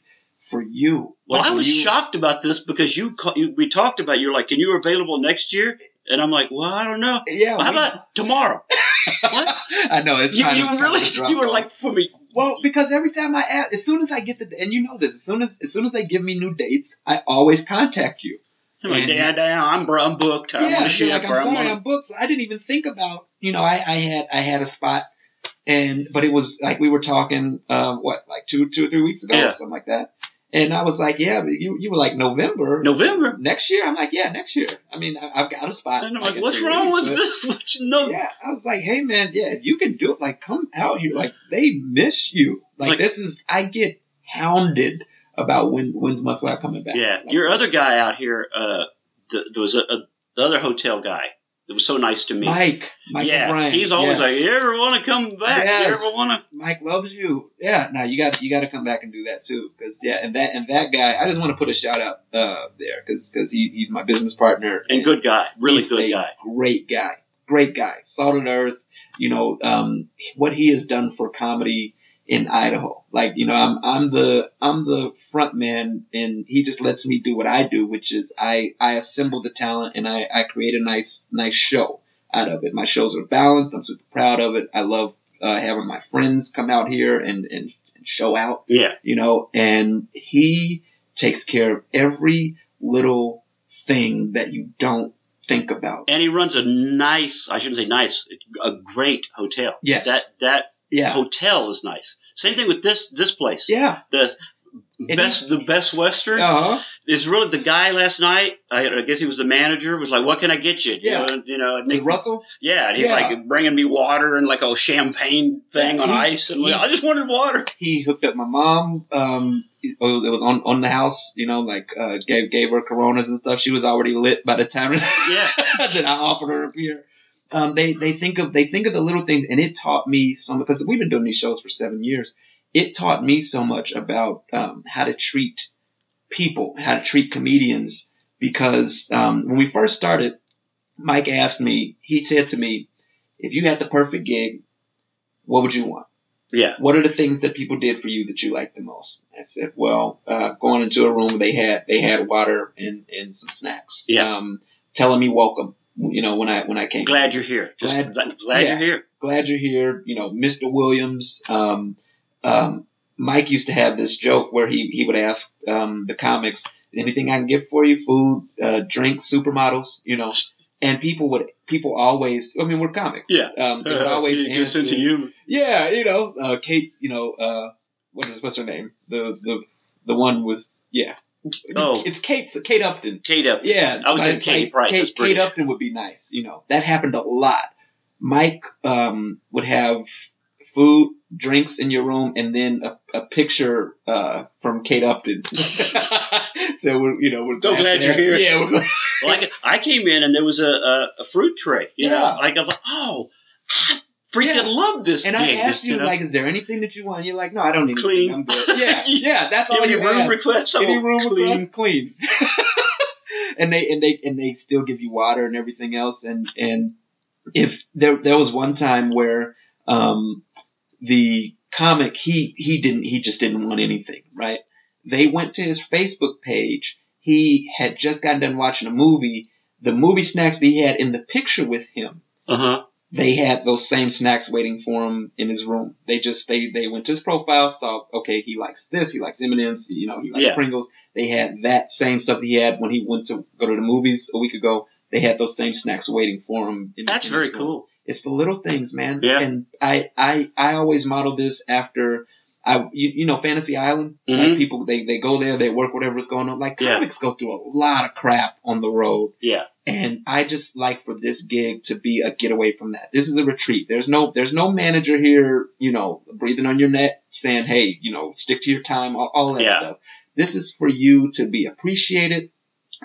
for you. Well, Like, I was you- shocked about this because you, you we talked about you're like, "Can you available next year?" And I'm like, "Well, I don't know." Yeah. Well, how we- about tomorrow? [LAUGHS] what? I know it's You, kind you of kind really of you were off. like for me. Well, because every time I ask, as soon as I get the, and you know this, as soon as as soon as they give me new dates, I always contact you. I'm like, Dad, Dad, I'm, I'm booked. I'm yeah, like I'm I'm sorry, on I'm booked. So I didn't even think about, you know, I, I had I had a spot, and but it was like we were talking, um, what like two two or three weeks ago Yeah. or something like that, and I was like, yeah, but you you were like November. November. Next year, I'm like, yeah, next year. I mean, I, I've got a spot. And I'm like, like, what's wrong with this? [LAUGHS] What you know? Yeah, I was like, hey man, yeah, if you can do it, like come out here. Like they miss you. Like, Like- this is, I get hounded about when when's Mudfly coming back. Yeah, Like, your other guy out here, uh, the, there was a, a the other hotel guy It was so nice to meet. Mike, Mike yeah, O'Brien. he's always yes. like, "You ever want to come back? Yes. You ever want to?" Mike loves you. Yeah, now you got you got to come back and do that too, because yeah, and that and that guy, I just want to put a shout out uh, there, because he, he's my business partner And good guy, really good guy. great guy, great guy, of earth. You know, um, what he has done for comedy in Idaho, like you know, I'm I'm the I'm the front man, and he just lets me do what I do, which is I I assemble the talent and I I create a nice nice show out of it. My shows are balanced. I'm super proud of it. I love uh, having my friends come out here and, and, and show out, Yeah, you know, and he takes care of every little thing that you don't think about. and he runs a nice. I shouldn't say nice. A great hotel. Yes. That that Yeah. hotel is nice. Same thing with this this place. Yeah. The best the best Western Uh-huh. is really the guy last night. I, I guess he was the manager. Was like, "What can I get you?" Yeah. You know, you know and Russell? Yeah, and he's Yeah. like bringing me water and like a champagne thing Yeah, on he- ice, and he- I just wanted water. He hooked up my mom. Um, it was, it was on, on the house, you know, like, uh, gave, gave her coronas and stuff. She was already lit by the time [LAUGHS] Yeah. that I offered her a beer. Um, they, they think of, they think of the little things and it taught me so much, because we've been doing these shows for seven years. It taught me so much about, um, how to treat people, how to treat comedians, because, um, when we first started, Mike asked me, he said to me, if you had the perfect gig, what would you want? Yeah. What are the things that people did for you that you liked the most? I said, well, uh, going into a room, they had they had water and, and some snacks. Yeah. Um, telling me welcome. You know, when I when I came. Glad you're here. Just Glad- glad, yeah. you're here. glad you're here. You know, Mr. Williams. Um, um, Mike used to have this joke where he he would ask um, the comics, anything I can get for you, food, uh, drinks, supermodels. You know. And people would, people always, I mean, we're comics. Yeah. Um, they would [LAUGHS] always Good sense answer- of humor. yeah, you know, uh, Kate, you know, uh, what is what's her name? The the the one with yeah. Oh. it's Kate Kate Upton. Kate Upton. Yeah, I was saying Katie like Price, Kate, Kate Upton would be nice. You know, that happened a lot. Mike um, would have food, drinks in your room, and then a, a picture uh, from Kate Upton. [LAUGHS] [LAUGHS] so we're you know we're So glad you're here. Yeah, we're. Like I came in and there was a, a, a fruit tray. You know, Yeah. like I was like, oh, I freaking Yeah. love this And gig. I asked you, know? like, is there anything that you want? And You're like, no, I don't need Clean. anything. I'm good. Yeah, [LAUGHS] yeah, that's all any you room ask. requests? Any room clean. request clean. [LAUGHS] and they and they and they still give you water and everything else. And and if there there was one time where um the comic he he didn't he just didn't want anything right. They went to his Facebook page. He had just gotten done watching a movie. The movie snacks that he had in the picture with him Uh huh. They had those same snacks waiting for him in his room. They just they they went to his profile, saw okay he likes this, he likes M and M's, you know he likes Yeah. Pringles. They had that same stuff that he had when he went to go to the movies a week ago. They had those same snacks waiting for him. In, That's in very cool. It's the little things, man. Yeah. And I I I always model this after. I, you, you know, Fantasy Island. Like Mhm. people, they, they go there, they work whatever's going on. Like Yeah. comics go through a lot of crap on the road. Yeah. And I just like for this gig to be a getaway from that. This is a retreat. There's no there's no manager here, you know, breathing on your neck saying, Hey, you know, stick to your time, all, all that Yeah. stuff. This is for you to be appreciated,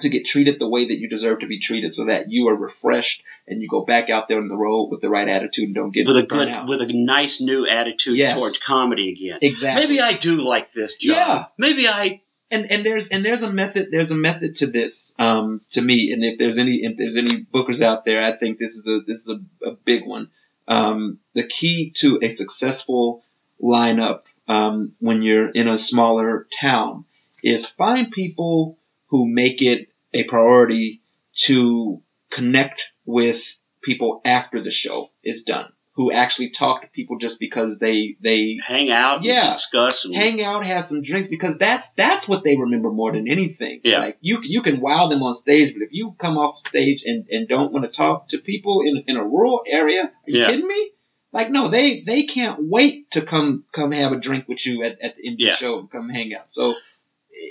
to get treated the way that you deserve to be treated so that you are refreshed and you go back out there on the road with the right attitude and don't get With a good, out. with a nice new attitude Yes. towards comedy again. exactly. Maybe I do like this job. Yeah. Maybe I. and and there's and there's a method there's a method to this um to me and if there's any if there's any bookers out there I think this is a this is a, a big one um the key to a successful lineup um when you're in a smaller town is find people who make it a priority to connect with people after the show is done who actually talk to people just because they they hang out, Yeah. and discuss, and hang out, have some drinks because that's that's what they remember more than anything. Yeah. Like you you can wow them on stage, but if you come off stage and, and don't want to talk to people in in a rural area, are you Yeah. kidding me? Like no, they they can't wait to come come have a drink with you at, at the end Yeah. of the show and come hang out. So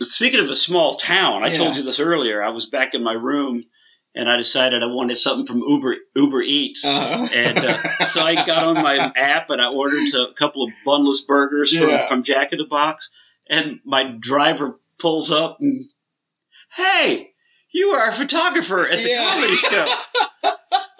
Speaking of a small town, I Yeah. told you this earlier. I was back in my room, and I decided I wanted something from Uber Uber Eats. uh, and uh, so I got on my app and I ordered a couple of bunless burgers from, from Jack in the Box. And my driver pulls up and, hey, you are a photographer at the Yeah. comedy show. [LAUGHS]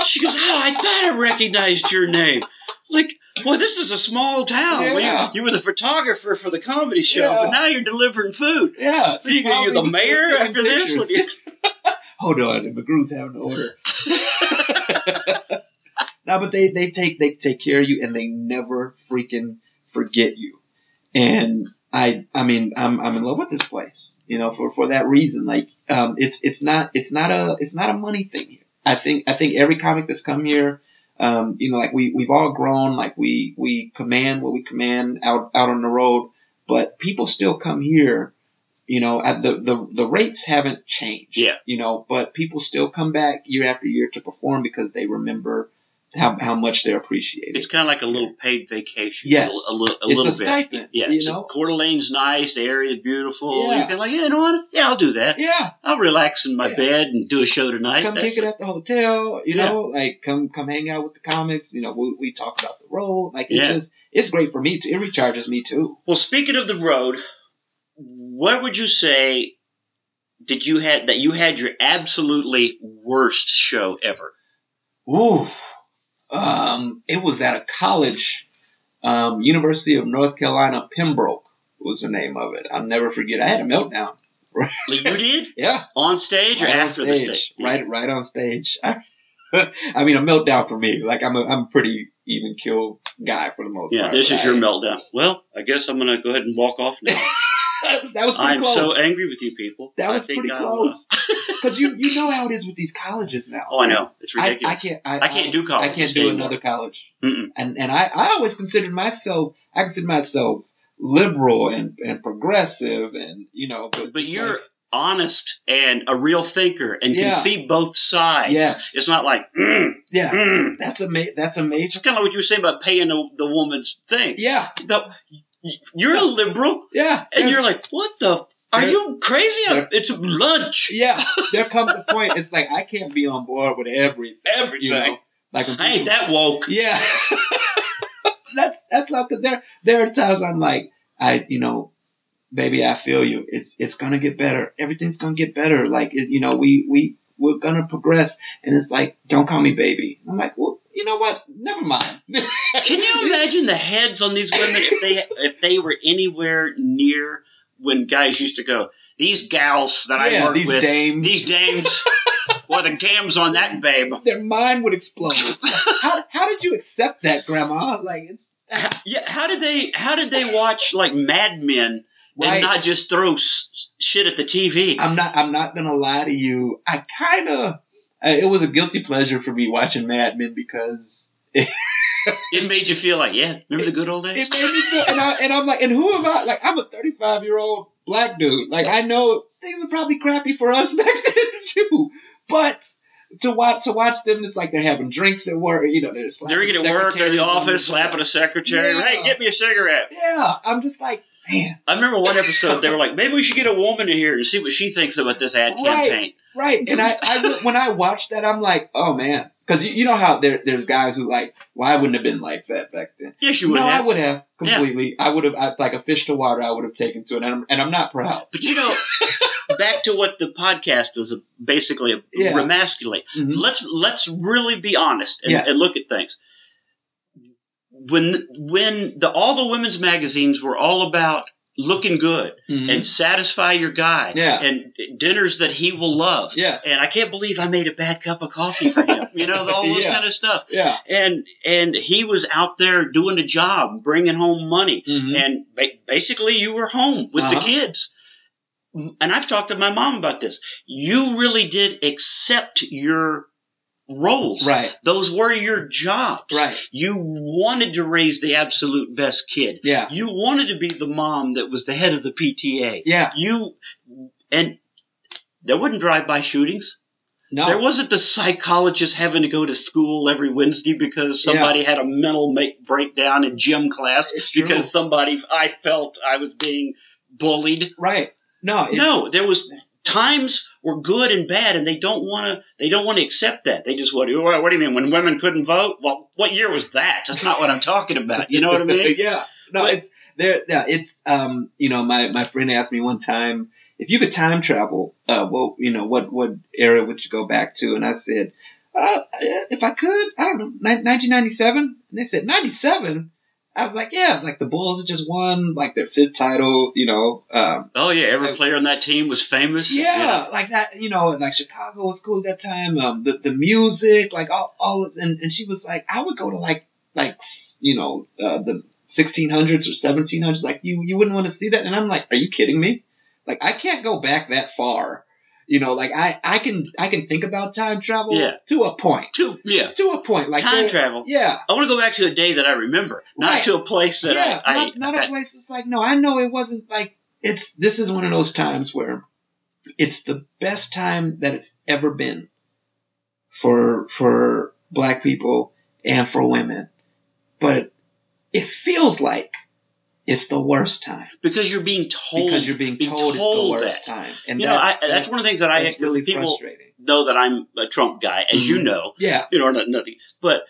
She goes, "Oh, I thought I recognized your name." Like, boy, this is a small town. Well, Yeah. you, you were the photographer for the comedy show, Yeah. but now you're delivering food. Yeah. So you gonna you the mayor after taking this? Pictures. you- [LAUGHS] Hold on, McGrew's having an order. [LAUGHS] no, but they, they take they take care of you and they never freaking forget you. And I I mean I'm I'm in love with this place. You know, for, for that reason. Like um it's it's not it's not a it's not a money thing here. I think I think every comic that's come here um, you know, like we we've all grown, like we we command what we command out out on the road, but people still come here. You know, at the the the rates haven't changed. Yeah. You know, but people still come back year after year to perform because they remember how how much they're appreciated. It's kind of like a little paid vacation. Yes. a, little, a It's little a bit. stipend. Yeah, You so know. Coeur d'Alene's nice. The area's beautiful. Yeah. You can like, yeah, you know what? Yeah, I'll do that. Yeah. I'll relax in my Yeah. bed and do a show tonight. come That's kick it at the hotel, you Yeah. know, like come come hang out with the comics, you know, we, we talk about the road, like it's Yeah. just it's great for me too. It recharges me too. Well, speaking of the road, what would you say did you had that you had your absolutely worst show ever? Ooh, um, it was at a college, um, University of North Carolina, Pembroke was the name of it. I'll never forget. I had a meltdown. You [LAUGHS] did Yeah, on stage or right after the stage? right, right on stage. [LAUGHS] I mean, a meltdown for me. Like I'm a, I'm a pretty even kill guy for the most Yeah, part. Yeah, this is your meltdown. Well, I guess I'm gonna go ahead and walk off now. [LAUGHS] [LAUGHS] that was, pretty I'm close. so angry with you people. that I was think pretty uh, close. [LAUGHS] [LAUGHS] Because you you know how it is with these colleges now. oh, I know it's ridiculous. I can't. I, I can't do college. I can't do anymore. another college. Mm-mm. And and I, I always considered myself. I consider myself liberal and, and progressive and you know. But, But you're like, honest and a real thinker and Yeah. can see both sides. Yes. It's not like, mm, yeah. mm. That's a ma- That's a major. It's kind of like what you were saying about paying the, the woman's thing. Yeah. The- you're a liberal, Yeah. and you're like, what the? Are you crazy? It's lunch. Yeah. [LAUGHS] There comes a point. It's like I can't be on board with everything. Everything. You know? Like I ain't that woke. Yeah. [LAUGHS] that's that's not because there there are times I'm like I you know baby I feel you it's it's gonna get better everything's gonna get better like it, you know we we we're gonna progress and it's like don't call me baby I'm like well you know what never mind [LAUGHS] Can you imagine the heads on these women if they if they were anywhere near when guys used to go? These gals that I yeah, work these with, dames these dames, or the gams on that babe. their mind would explode how how did you accept that grandma like it's that's, Yeah, how did they how did they watch like Mad Men Right. and not just throw s- shit at the TV? I'm not. I'm not gonna lie to you. I kind of. It was a guilty pleasure for me watching Mad Men because It made you feel like, yeah, remember the good old days? it made me feel. And I and I'm like, and who am I? Like, I'm a 35 year old black dude. Like, I know things are probably crappy for us [LAUGHS] back then too. But to watch to watch them, it's like they're having drinks at work. You know, they're drinking at work. They're in the office, slapping a secretary. Yeah. Hey, get me a cigarette. Yeah, I'm just like, man, I remember one episode they were like, maybe we should get a woman in here and see what she thinks about this ad campaign. Right. right. And I, I when I watched that, I'm like, oh man, because you, you know how there there's guys who like, well, I wouldn't have been like that back then. Yes, you would have. no, I would have Yeah. completely. I would have I, like a fish to water. I would have taken to it, and I'm, and I'm not proud. But you know, [LAUGHS] back to what the podcast was basically a Yeah. remasculate. Mhm. Let's let's really be honest and, Yes. and look at things. When when the all the women's magazines were all about looking good Mhm. and satisfy your guy Yeah. and dinners that he will love. yes, And I can't believe I made a bad cup of coffee for him. You know, all those [LAUGHS] Yeah. kind of stuff. yeah, And and he was out there doing a job, bringing home money Mhm. and ba- basically you were home with the Uh-huh. kids. And I've talked to my mom about this. You really did accept your roles. right, Those were your jobs. right, You wanted to raise the absolute best kid. yeah, You wanted to be the mom that was the head of the PTA. yeah. You and there wasn't drive-by shootings. No, There wasn't the psychologist having to go to school every Wednesday because somebody had a mental make breakdown in gym class It's true. because somebody I felt I was being bullied. right. No, no, there was times were good and bad, and they don't want to. They don't want to accept that. They just what? What what do you mean? When women couldn't vote? Well, what year was that? That's not what I'm talking about. You know what I mean? [LAUGHS] yeah. No, But- it's there. Yeah, it's um. You know, my my friend asked me one time if you could time travel. Uh, well, you know, what what era would you go back to? And I said, uh, if I could, I don't know, ni- 1997. And they said 97. I was like, yeah, like the Bulls just won like their fifth title, you know. Um, Oh yeah, every Like- player on that team was famous. yeah, like that, you know, like Chicago was cool at that time. Um, the the music, like all, all, of- and and she was like, I would go to like like s- you know uh, the 1600s or 1700s. Like you you wouldn't want to see that, and I'm like, are you kidding me? Like I can't go back that far. You know, like I I can I can think about time travel Yeah. to a point. To yeah, To a point, like time travel. Yeah, I want to go back to a day that I remember, not Right. to a place that yeah, I, I, not, not I- a place that's like no. I know it wasn't like it's. This is one of those times where it's the best time that it's ever been for for black people and for women, but it feels like it's the worst time because you're being told because you're being being told, it's the worst that. time. And you know, I, that's that- one of the things that I because really people know that I'm a Trump guy, as you Mhm. know. Yeah. You know, not, nothing, but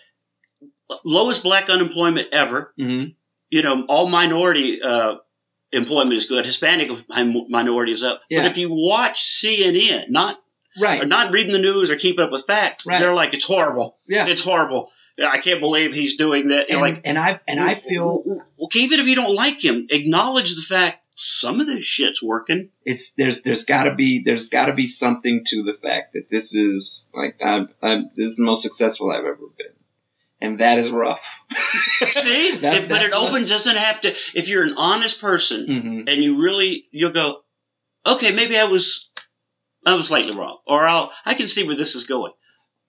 lowest black unemployment ever. hmm You know, all minority uh, employment is good. Hispanic minority is up. Yeah. But if you watch CNN, not Right. or not reading the news or keeping up with facts, Right. they're like, it's horrible. Yeah. It's horrible. I can't believe he's doing that. And, like, and I and I feel okay, even if you don't like him, acknowledge the fact some of this shit's working. it's there's there's got to be there's got to be something to the fact that this is like I'm, I'm this is the most successful I've ever been, and that is rough. [LAUGHS] See, [LAUGHS] That's- but it what- open doesn't have to. If you're an honest person hmm and you really, you'll go, okay, maybe I was, I was slightly wrong, or I'll, I can see where this is going.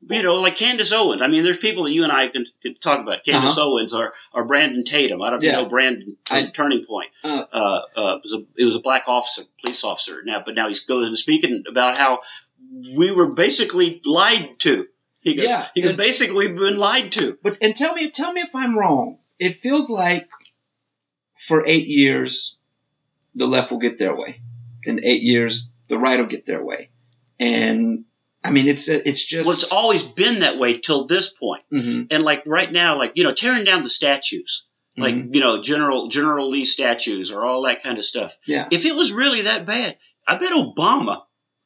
You know, like Candace Owens. I mean, there's people that you and I can, can talk about. Candace Owens or, or Brandon Tatum. I don't Uh-huh. Yeah. know Brandon I- Turning Point. Uh, uh, uh, it was a it was a black officer, police officer now, but now he's going and speaking about how we were basically lied to. He goes, Yeah, he goes, basically been lied to. But and tell me tell me if I'm wrong. It feels like for eight years the left will get their way. In eight years the right will get their way, and I mean it's it's just Well, it's always been that way till this point. Mhm, And like right now, like you know, tearing down the statues, like mhm. you know, General General Lee statues or all that kind of stuff. yeah If it was really that bad, I bet Obama,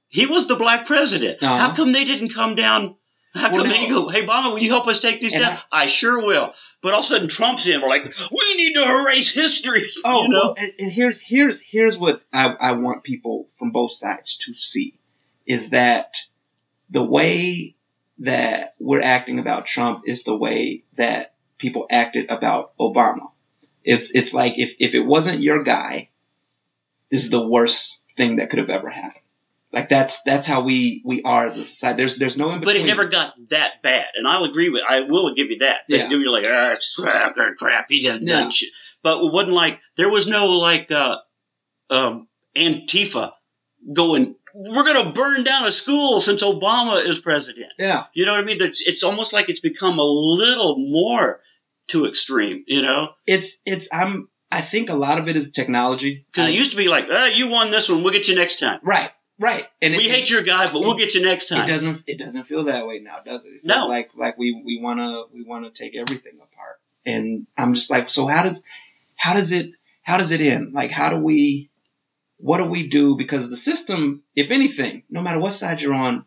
he was the black president. Uh-huh. How come they didn't come down? How Well, come no. they go, hey, Obama, will you help us take these And down? I, sure will. But all of a sudden, Trump's in. We're like, we need to erase history. [LAUGHS] Oh, you know? well, and, and here's here's here's what I, I want people from both sides to see is that the way that we're acting about Trump is the way that people acted about Obama. It's it's like if, if it wasn't your guy, this is the worst thing that could have ever happened. Like that's that's how we we are as a society. There's there's no in But it never got that bad, and I'll agree with. I will give you that. Yeah. You're like, ah, crap, crap. He done Yeah. done shit. But it wasn't like there was no like uh, um, Antifa going. We're gonna burn down a school since Obama is president. yeah. You know what I mean? It's, it's almost like it's become a little more too extreme. You know, It's it's I'm I think a lot of it is technology. because it used to be like, ah, you won this one, we'll get you next time. right right and we it, hate your guy, but we'll get you next time. It doesn't. It doesn't feel that way now, does it? It No. Like like we we wanna we wanna take everything apart, and I'm just like, so how does how does it how does it end? Like how do we what do we do? Because the system, if anything, no matter what side you're on,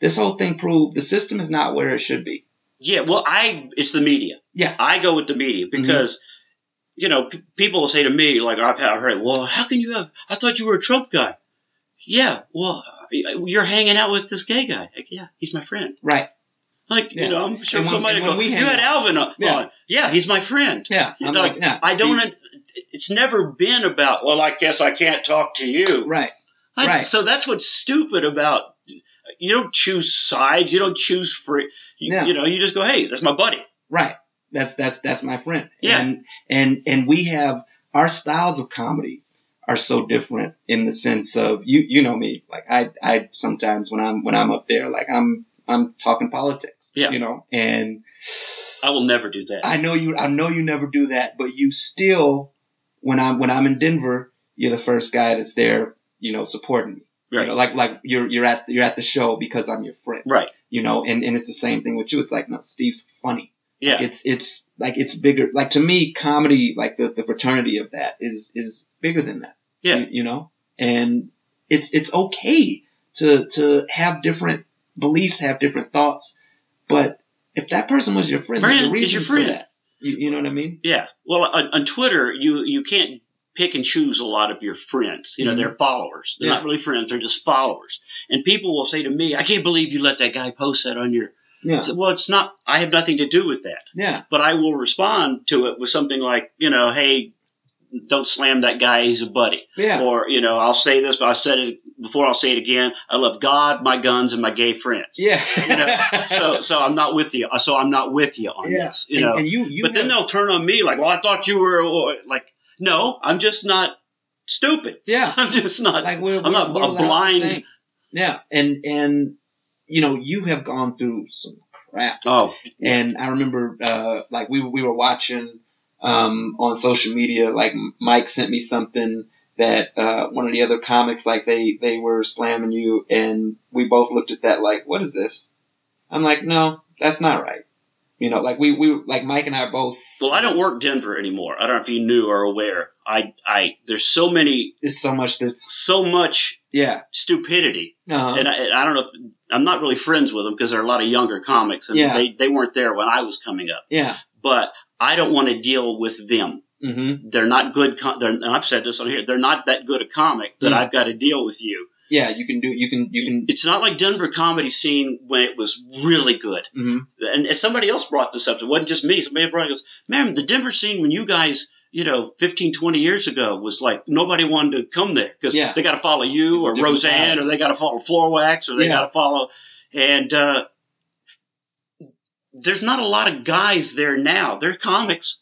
this whole thing proved the system is not where it should be. Yeah, well, I it's the media. Yeah. I go with the media mm-hmm. because you know p- people will say to me like I've I've heard, well, how can you have? I thought you were a Trump guy. Yeah, well, you're hanging out with this gay guy. Like, yeah, he's my friend. Right. Like Yeah. you know, I'm sure when- somebody and when go, we you had Alvin on. Yeah. Yeah, he's my friend. Yeah. I'm like, yeah. I see? don't. It's never been about. Well, I guess I can't talk to you. Right. I- right. So that's what's stupid about. You don't choose sides. You don't choose free. You, Yeah. you know, you just go, hey, that's my buddy. Right. That's that's that's my friend. Yeah. And and and we have our styles of comedy are so different in the sense of you you know me like I I sometimes when I'm when I'm up there like I'm I'm talking politics. Yeah. You know and I will never do that. I know you I know you never do that but you still when I'm when I'm in Denver you're the first guy that's there you know supporting me. You right. know, like like you're you're at you're at the show because I'm your friend. right. You know, and, and it's the same thing with you. It's like no, Steve's funny Yeah. it's it's like it's bigger like to me comedy like the, the fraternity of that is is bigger than that Yeah. you, you know and it's it's okay to to have different beliefs have different thoughts But if that person was your friend, there's Friend a is reason your for that. You, you know what I mean? Yeah. Well, on, on Twitter, you you can't pick and choose a lot of your friends. You know, Mhm. they're followers. They're Yeah. not really friends. They're just followers. And people will say to me, "I can't believe you let that guy post that on your." Yeah. Well, it's not. I have nothing to do with that. Yeah. But I will respond to it with something like, you know, hey, don't slam that guy. He's a buddy. Yeah. Or you know, I'll say this, but I said it before. I'll say it again. I love God, my guns, and my gay friends. yeah. You know, [LAUGHS] so so I'm not with you. So I'm not with you on yeah. this. You and, know. and you, you but then they'll turn on me like, well, I thought you were like, no, I'm just not stupid. yeah. [LAUGHS] I'm just not. Like we're, I'm not we're a blind- Yeah. And and you know you have gone through some crap. oh, And I remember, uh, like we we were watching um, on social media. Like Mike sent me something that uh, one of the other comics, like they they were slamming you, and we both looked at that like, what is this? I'm like, no, that's not right. You know, like we we like Mike and I both. well, I don't work Denver anymore. I don't know if you knew or aware. I I there's so many, There's so much that's so much yeah. stupidity, Uh, and I, I don't know. if I'm not really friends with them because there are a lot of younger comics, and Yeah. they they weren't there when I was coming up. yeah. But I don't want to deal with them. Mm-hmm. They're not good. Com- they're, and I've said this on here. They're not that good a comic that Mm. I've got to deal with you. Yeah. You can do. You can. You can. It's not like Denver comedy scene when it was really good. Mm-hmm. And, and somebody else brought this up. It wasn't just me. Somebody brought it. Goes, man, the Denver scene when you guys, you know, 15, 20 years ago was like nobody wanted to come there because Yeah. they got to follow you or Roseanne vibe. or they got to follow Floor Wax or they Yeah. got to follow. And uh, there's not a lot of guys there now. They're comics,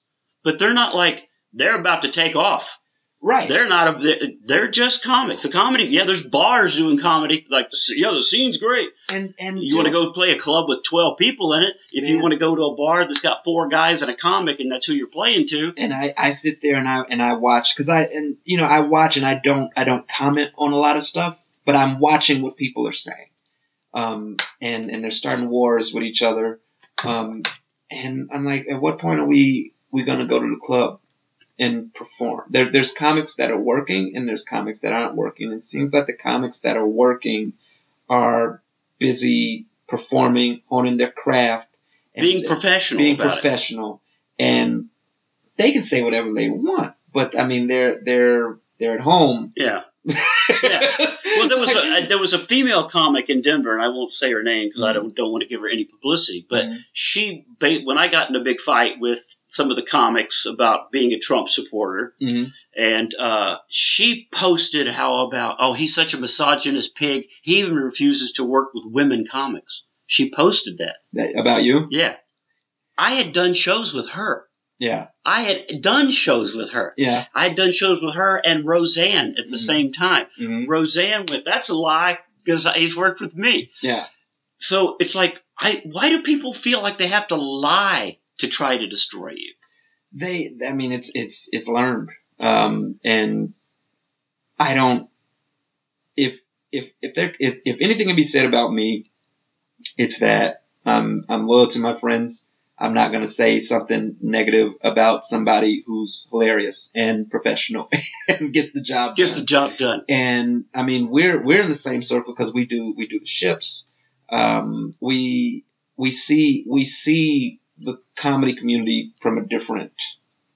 but they're not like they're about to take off. Right. They're not. A, they're just comics. The comedy, yeah. There's bars doing comedy. Like, the, yeah, the scene's great. and and You want to go play a club with 12 people in it. If you want to go to a bar that's got four guys and a comic and that's who you're playing to. and I, I sit there and I and I watch because I and you know I watch and I don't I don't comment on a lot of stuff, but I'm watching what people are saying, um, and and they're starting wars with each other, um, and I'm like, at what point are we we gonna go to the club and perform? There there's comics that are working and there's comics that aren't working. It seems like the comics that are working are busy performing, honing their craft, and- Being professional being professional, and they can say whatever they want. But I mean, they're they're they're at home. it. [LAUGHS] Yeah. Well, there was a there was a female comic in Denver, and I won't say her name because I don't don't want to give her any publicity. But Mhm. she, when I got in a big fight with some of the comics about being a Trump supporter, Mhm. and uh, she posted how about oh he's such a misogynist pig. He even refuses to work with women comics. She posted that. That- about you. Yeah. I had done shows with her. Yeah, I had done shows with her. yeah. I had done shows with her and Roseanne at the Mhm. same time. Mhm. Roseanne went, that's a lie because he's worked with me. Yeah. So it's like, I why do people feel like they have to lie to try to destroy you? They. I mean, it's it's it's learned, um, and I don't. If if if there if, if anything can be said about me, it's that I'm I'm loyal to my friends. I'm not going to say something negative about somebody who's hilarious and professional [LAUGHS] and gets the job Gets done. the job done. and I mean we're we're in the same circle because we do we do the ships. Um, we we see we see the comedy community from a different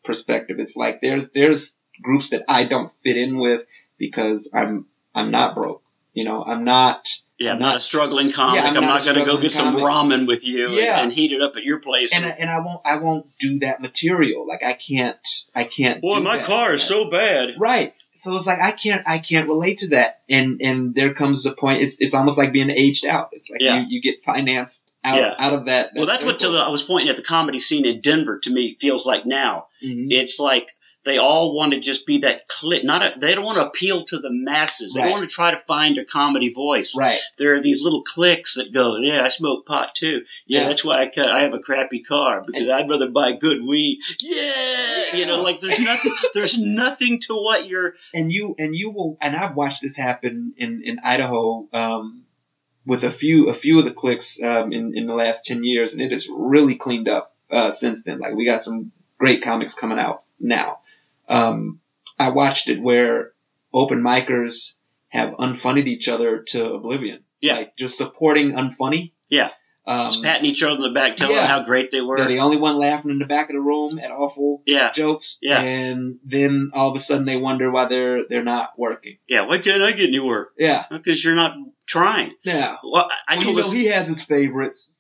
perspective. It's like there's there's groups that I don't fit in with because I'm I'm not broke. You know, I'm not. Yeah, I'm not, not- a struggling comic. Yeah, I'm, I'm not not, going to go get some ramen with you and- Yeah. and, heat it up at your place. And I, and I won't I won't do that material. Like I can't I can't. Boy, my car is so bad. Right. So it's like I can't I can't relate to that. And and there comes the point it's it's almost like being aged out. It's like Yeah. you, you get financed out Yeah. out of that. Well, that's what to, I was pointing at the comedy scene in Denver. To me, feels like now. hmm It's like they all want to just be that clip. Not a, they don't want to appeal to the masses. They Right. want to try to find a comedy voice. Right. There are these little cliques that go, yeah, I smoke pot too. Yeah, Yeah. that's why I ca- I have a crappy car because I'd rather buy good weed. Yeah, you know, like there's nothing [LAUGHS] there's nothing to what you're. And you and you will and I've watched this happen in in Idaho um, with a few a few of the clicks um, in in the last ten years, and it has really cleaned up uh, since then. Like we got some great comics coming out now. Um, I watched it where open micers have unfunnied each other to oblivion. Yeah. Like just supporting unfunny. Yeah. Um, Just patting each other on the back, telling yeah. them how great they were. they're the only one laughing in the back of the room at awful yeah, jokes. Yeah. And then all of a sudden they wonder why they're they're not working. yeah. Why can't I get any work? Yeah. Because you're not trying. Yeah. Well, I, I well, told you know this. he has his favorites.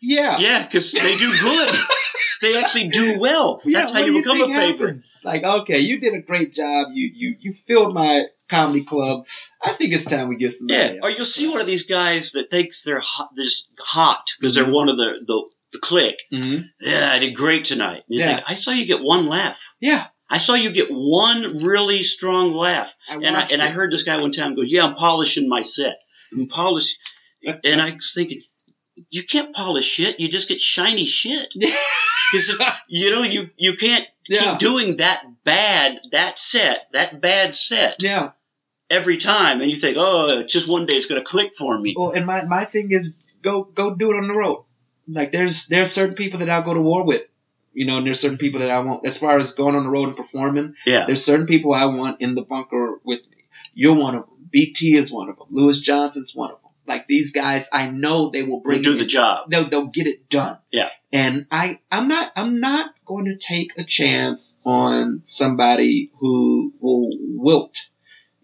Yeah. Yeah, because they do good. [LAUGHS] they actually do well. Yeah, That's how you become a favorite. happens? Like, okay, you did a great job. You you you filled my comedy club. I think it's time we get some. Yeah, or you'll see one of these guys that thinks they're hot, they're hot because Mm-hmm. they're one of the the, the clique. hmm Yeah, I did great tonight. You Yeah. think, I saw you get one laugh. Yeah. I saw you get one really strong laugh. I And I and I heard this guy one time go, "Yeah, I'm polishing my set. I'm polish." [LAUGHS] and I was thinking, you can't polish shit. You just get shiny shit. Because you know you you can't Yeah. keep doing that bad that set that bad set yeah. Every time, and you think, oh, just one day it's gonna click for me. Well, and my my thing is go go do it on the road. Like there's there's certain people that I'll go to war with. You know, and there's certain people that I won't. As far as going on the road and performing, Yeah, there's certain people I want in the bunker with me. You're one of them. BT is one of them. Lewis Johnson's one of them. Like these guys, I know they will bring we do the job. they'll they'll get it done. Yeah. And I I'm not I'm not going to take a chance on somebody who will wilt,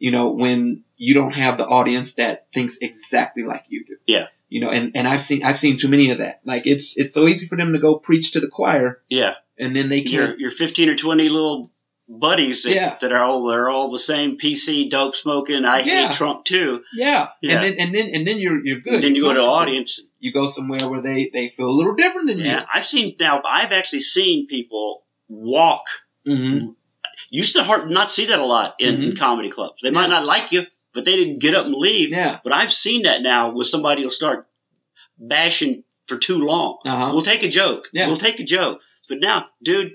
you know, when you don't have the audience that thinks exactly like you do. Yeah. You know, and, and I've seen I've seen too many of that. Like it's it's so easy for them to go preach to the choir Yeah, and then they your can't your fifteen or twenty little buddies that, Yeah. that are all they're all the same PC dope smoking. I Yeah. hate Trump too. Yeah. Yeah. And then and then and then you're you're good. And then you go to You're audience. You go somewhere where they, they feel a little different than you. Yeah, I've seen now. I've actually seen people walk. Mm-hmm. Used to hard not see that a lot in, in comedy clubs. They might not like you, but they didn't get up and leave. Yeah. But I've seen that now with somebody will start bashing for too long. Uh-huh. We'll take a joke. Yeah. We'll take a joke. But now, dude,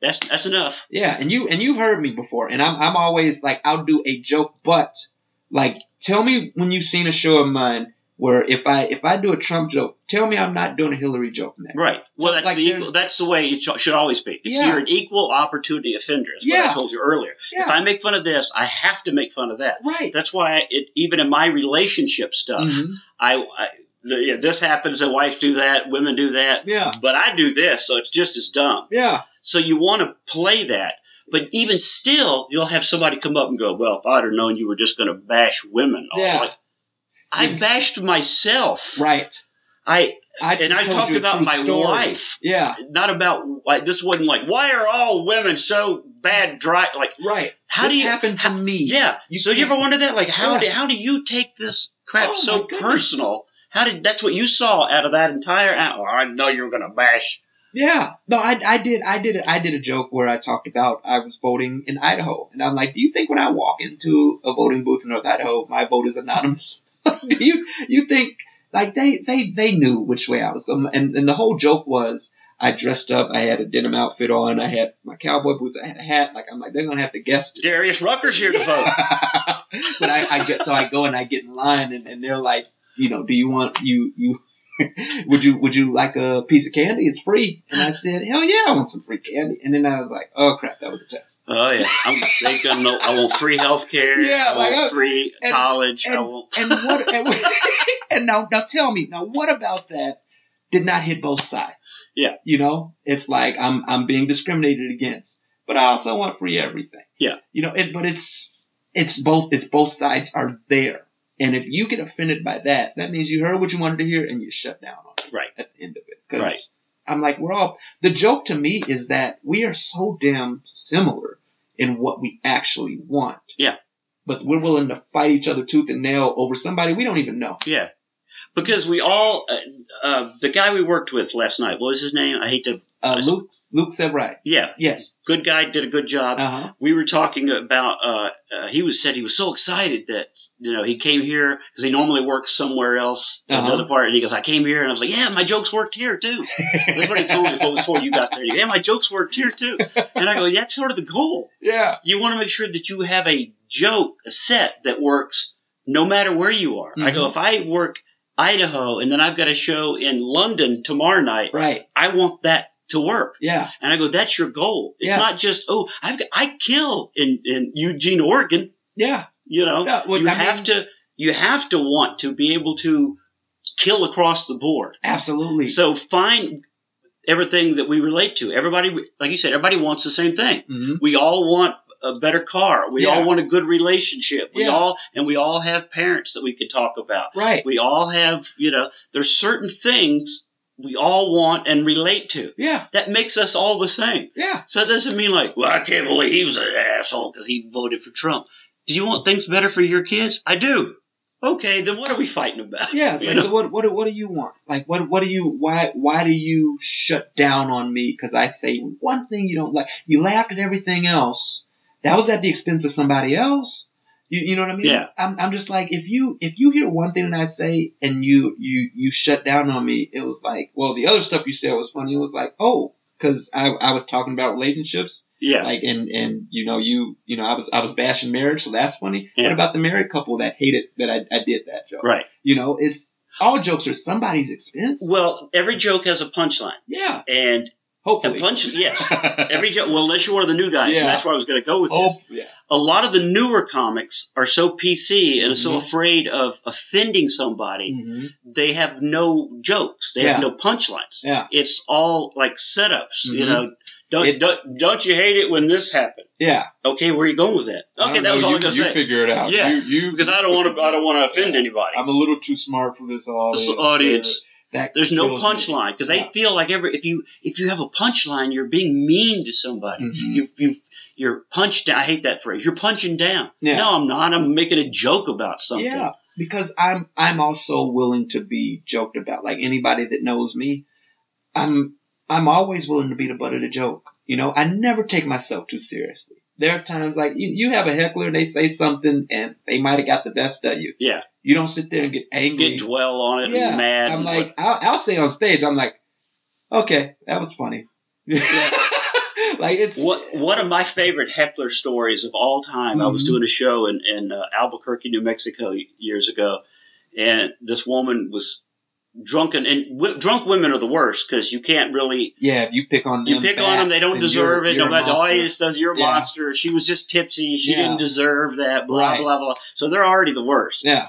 that's that's enough. Yeah, and you and you've heard me before, and I'm I'm always like I'll do a joke, but like tell me when you've seen a show of mine where if I if I do a Trump joke, tell me I'm not doing a Hillary joke next. Right. Well, that's like the equal, that's the way it should always be. It's, Yeah. You're an equal opportunity offender. Is what I told you earlier. Yeah. If I make fun of this, I have to make fun of that. Right. That's why it even in my relationship stuff, Mhm. I, I the, yeah, this happens. The wives do that. Women do that. Yeah. But I do this, so it's just as dumb. Yeah. So you want to play that. But even still, you'll have somebody come up and go, "Well, if I'd have known you were just going to bash women, Yeah. like, I You- bashed myself. Right. I I and I talked about my story. wife, Yeah. not about like this wasn't like why are all women so bad dry like Right. How this do you- happen to me? yeah. You so you can't- ever wonder that like how Yeah. do, how do you take this crap Oh, so personal? How did that's what you saw out of that entire hour? Oh, I know you were going to bash. Yeah, no, I, I did, I did, I did a joke where I talked about I was voting in Idaho, and I'm like, do you think when I walk into a voting booth in North Idaho, my vote is anonymous? [LAUGHS] do you, you think like they, they, they knew which way I was going, and and the whole joke was I dressed up, I had a denim outfit on, I had my cowboy boots, I had a hat, like I'm like they're gonna have to guess. Darius Rucker's here to vote. [LAUGHS] but I, I get so I go and I get in line and, and they're like, you know, do you want you you [LAUGHS] would you would you like a piece of candy? It's free. And I said, hell yeah, I want some free candy. And then I was like, oh crap, that was a test. Oh yeah, I'm, they gonna know. I want free health care. Yeah, I want uh, free and- college. I And want. and what and, [LAUGHS] [LAUGHS] and now now tell me now what about that did not hit both sides? Yeah. You know, it's like I'm I'm being discriminated against, but I also want free everything. Yeah. You know, it but it's it's both it's both sides are there. And if you get offended by that, that means you heard what you wanted to hear and you shut down on it Right. at the end of it. Because Right. I'm like, we're all the joke to me is that we are so damn similar in what we actually want. Yeah. But we're willing to fight each other tooth and nail over somebody we don't even know. Yeah, because we all. Uh, uh, the guy we worked with last night. What was his name? I hate to. Uh, Luke Luke said right. Yeah, Yes. good guy. Did a good job. Uh huh. we were talking about uh, uh, he was said he was so excited that you know he came here because he normally works somewhere else Uh-huh. another part and he goes I came here and I was like yeah my jokes worked here too that's what he told me before, you got there yeah my jokes worked here too and I go that's sort of the goal Yeah. you want to make sure that you have a joke a set that works no matter where you are I go Mhm. if I work Idaho and then I've got a show in London tomorrow night Right. I want that to work Yeah. and I go, that's your goal. It's Yeah. not just, oh, I've got, I kill in, in Eugene, Oregon. Yeah. You know, Yeah, well, you I have mean- to, you have to want to be able to kill across the board. Absolutely. So find everything that we relate to. Everybody, like you said, everybody wants the same thing. hmm We all want a better car. We Yeah. all want a good relationship. We Yeah. all and we all have parents that we could talk about. Right. We all have, you know, there's certain things we all want and relate to. Yeah. That makes us all the same. Yeah. So it doesn't mean like, well, I can't believe he was an asshole because he voted for Trump. Do you want things better for your kids? I do. Okay, then what are we fighting about? Yeah, like, know? so what, what, what do you want? Like, what, what do you, why, why do you shut down on me? Because I say one thing you don't like. You laughed at everything else. That was at the expense of somebody else. You, you know what I mean? Yeah. I'm, I'm just like, if you, if you hear one thing that I say and you, you, you shut down on me, it was like, well, the other stuff you said was funny. It was like, oh, because I, I was talking about relationships yeah. like and and you know you you know I was I was bashing marriage, so that's funny. Yeah. What about the married couple that hated that I, I did that joke? right. You know, it's all jokes are somebody's expense. Well, every joke has a punchline. yeah, And a hopefully. punch, yes. [LAUGHS] Every well, unless you're one of the new guys, Yeah. and that's where I was going to go with Hope, this. yeah, A lot of the newer comics are so PC and so Mhm. afraid of offending somebody, hmm they have no jokes. They Yeah. have no punchlines. yeah, It's all like setups. You Mhm. know, don't, It- don't don't you hate it when this happened? yeah. Okay, where are you going with that? Okay, that was all you, I'm gonna you say. figure it out. Yeah, you, you, because I don't want to. I don't want to offend anybody. I'm a little too smart for this audience. This audience. That There's no punchline because Yeah. they feel like every if you if you have a punchline, you're being mean to somebody. Mhm. You you you're punched down. I hate that phrase. You're punching down. Yeah. No, I'm not. I'm making a joke about something. Yeah, because I'm I'm also willing to be joked about. Like anybody that knows me, I'm I'm always willing to be the butt of the joke. You know, I never take myself too seriously. There are times like you, you have a heckler, they say something, and they might have got the best of you. Yeah. You don't sit there and get angry. Get dwell on it. yeah, and mad. I'm like, I'll, I'll say on stage, I'm like, okay, that was funny. [LAUGHS] like it's What one of my favorite heckler stories of all time. I was Mhm. doing a show in in uh, Albuquerque, New Mexico, years ago, and this woman was drunken. And w- drunk women are the worst because you can't really yeah. If you pick on them, you pick on them. They don't deserve you're- it. you're No matter the monster. audience does. You're a Yeah. monster. She was just tipsy. She Yeah. didn't deserve that. Blah Right. blah blah. So they're already the worst. Yeah.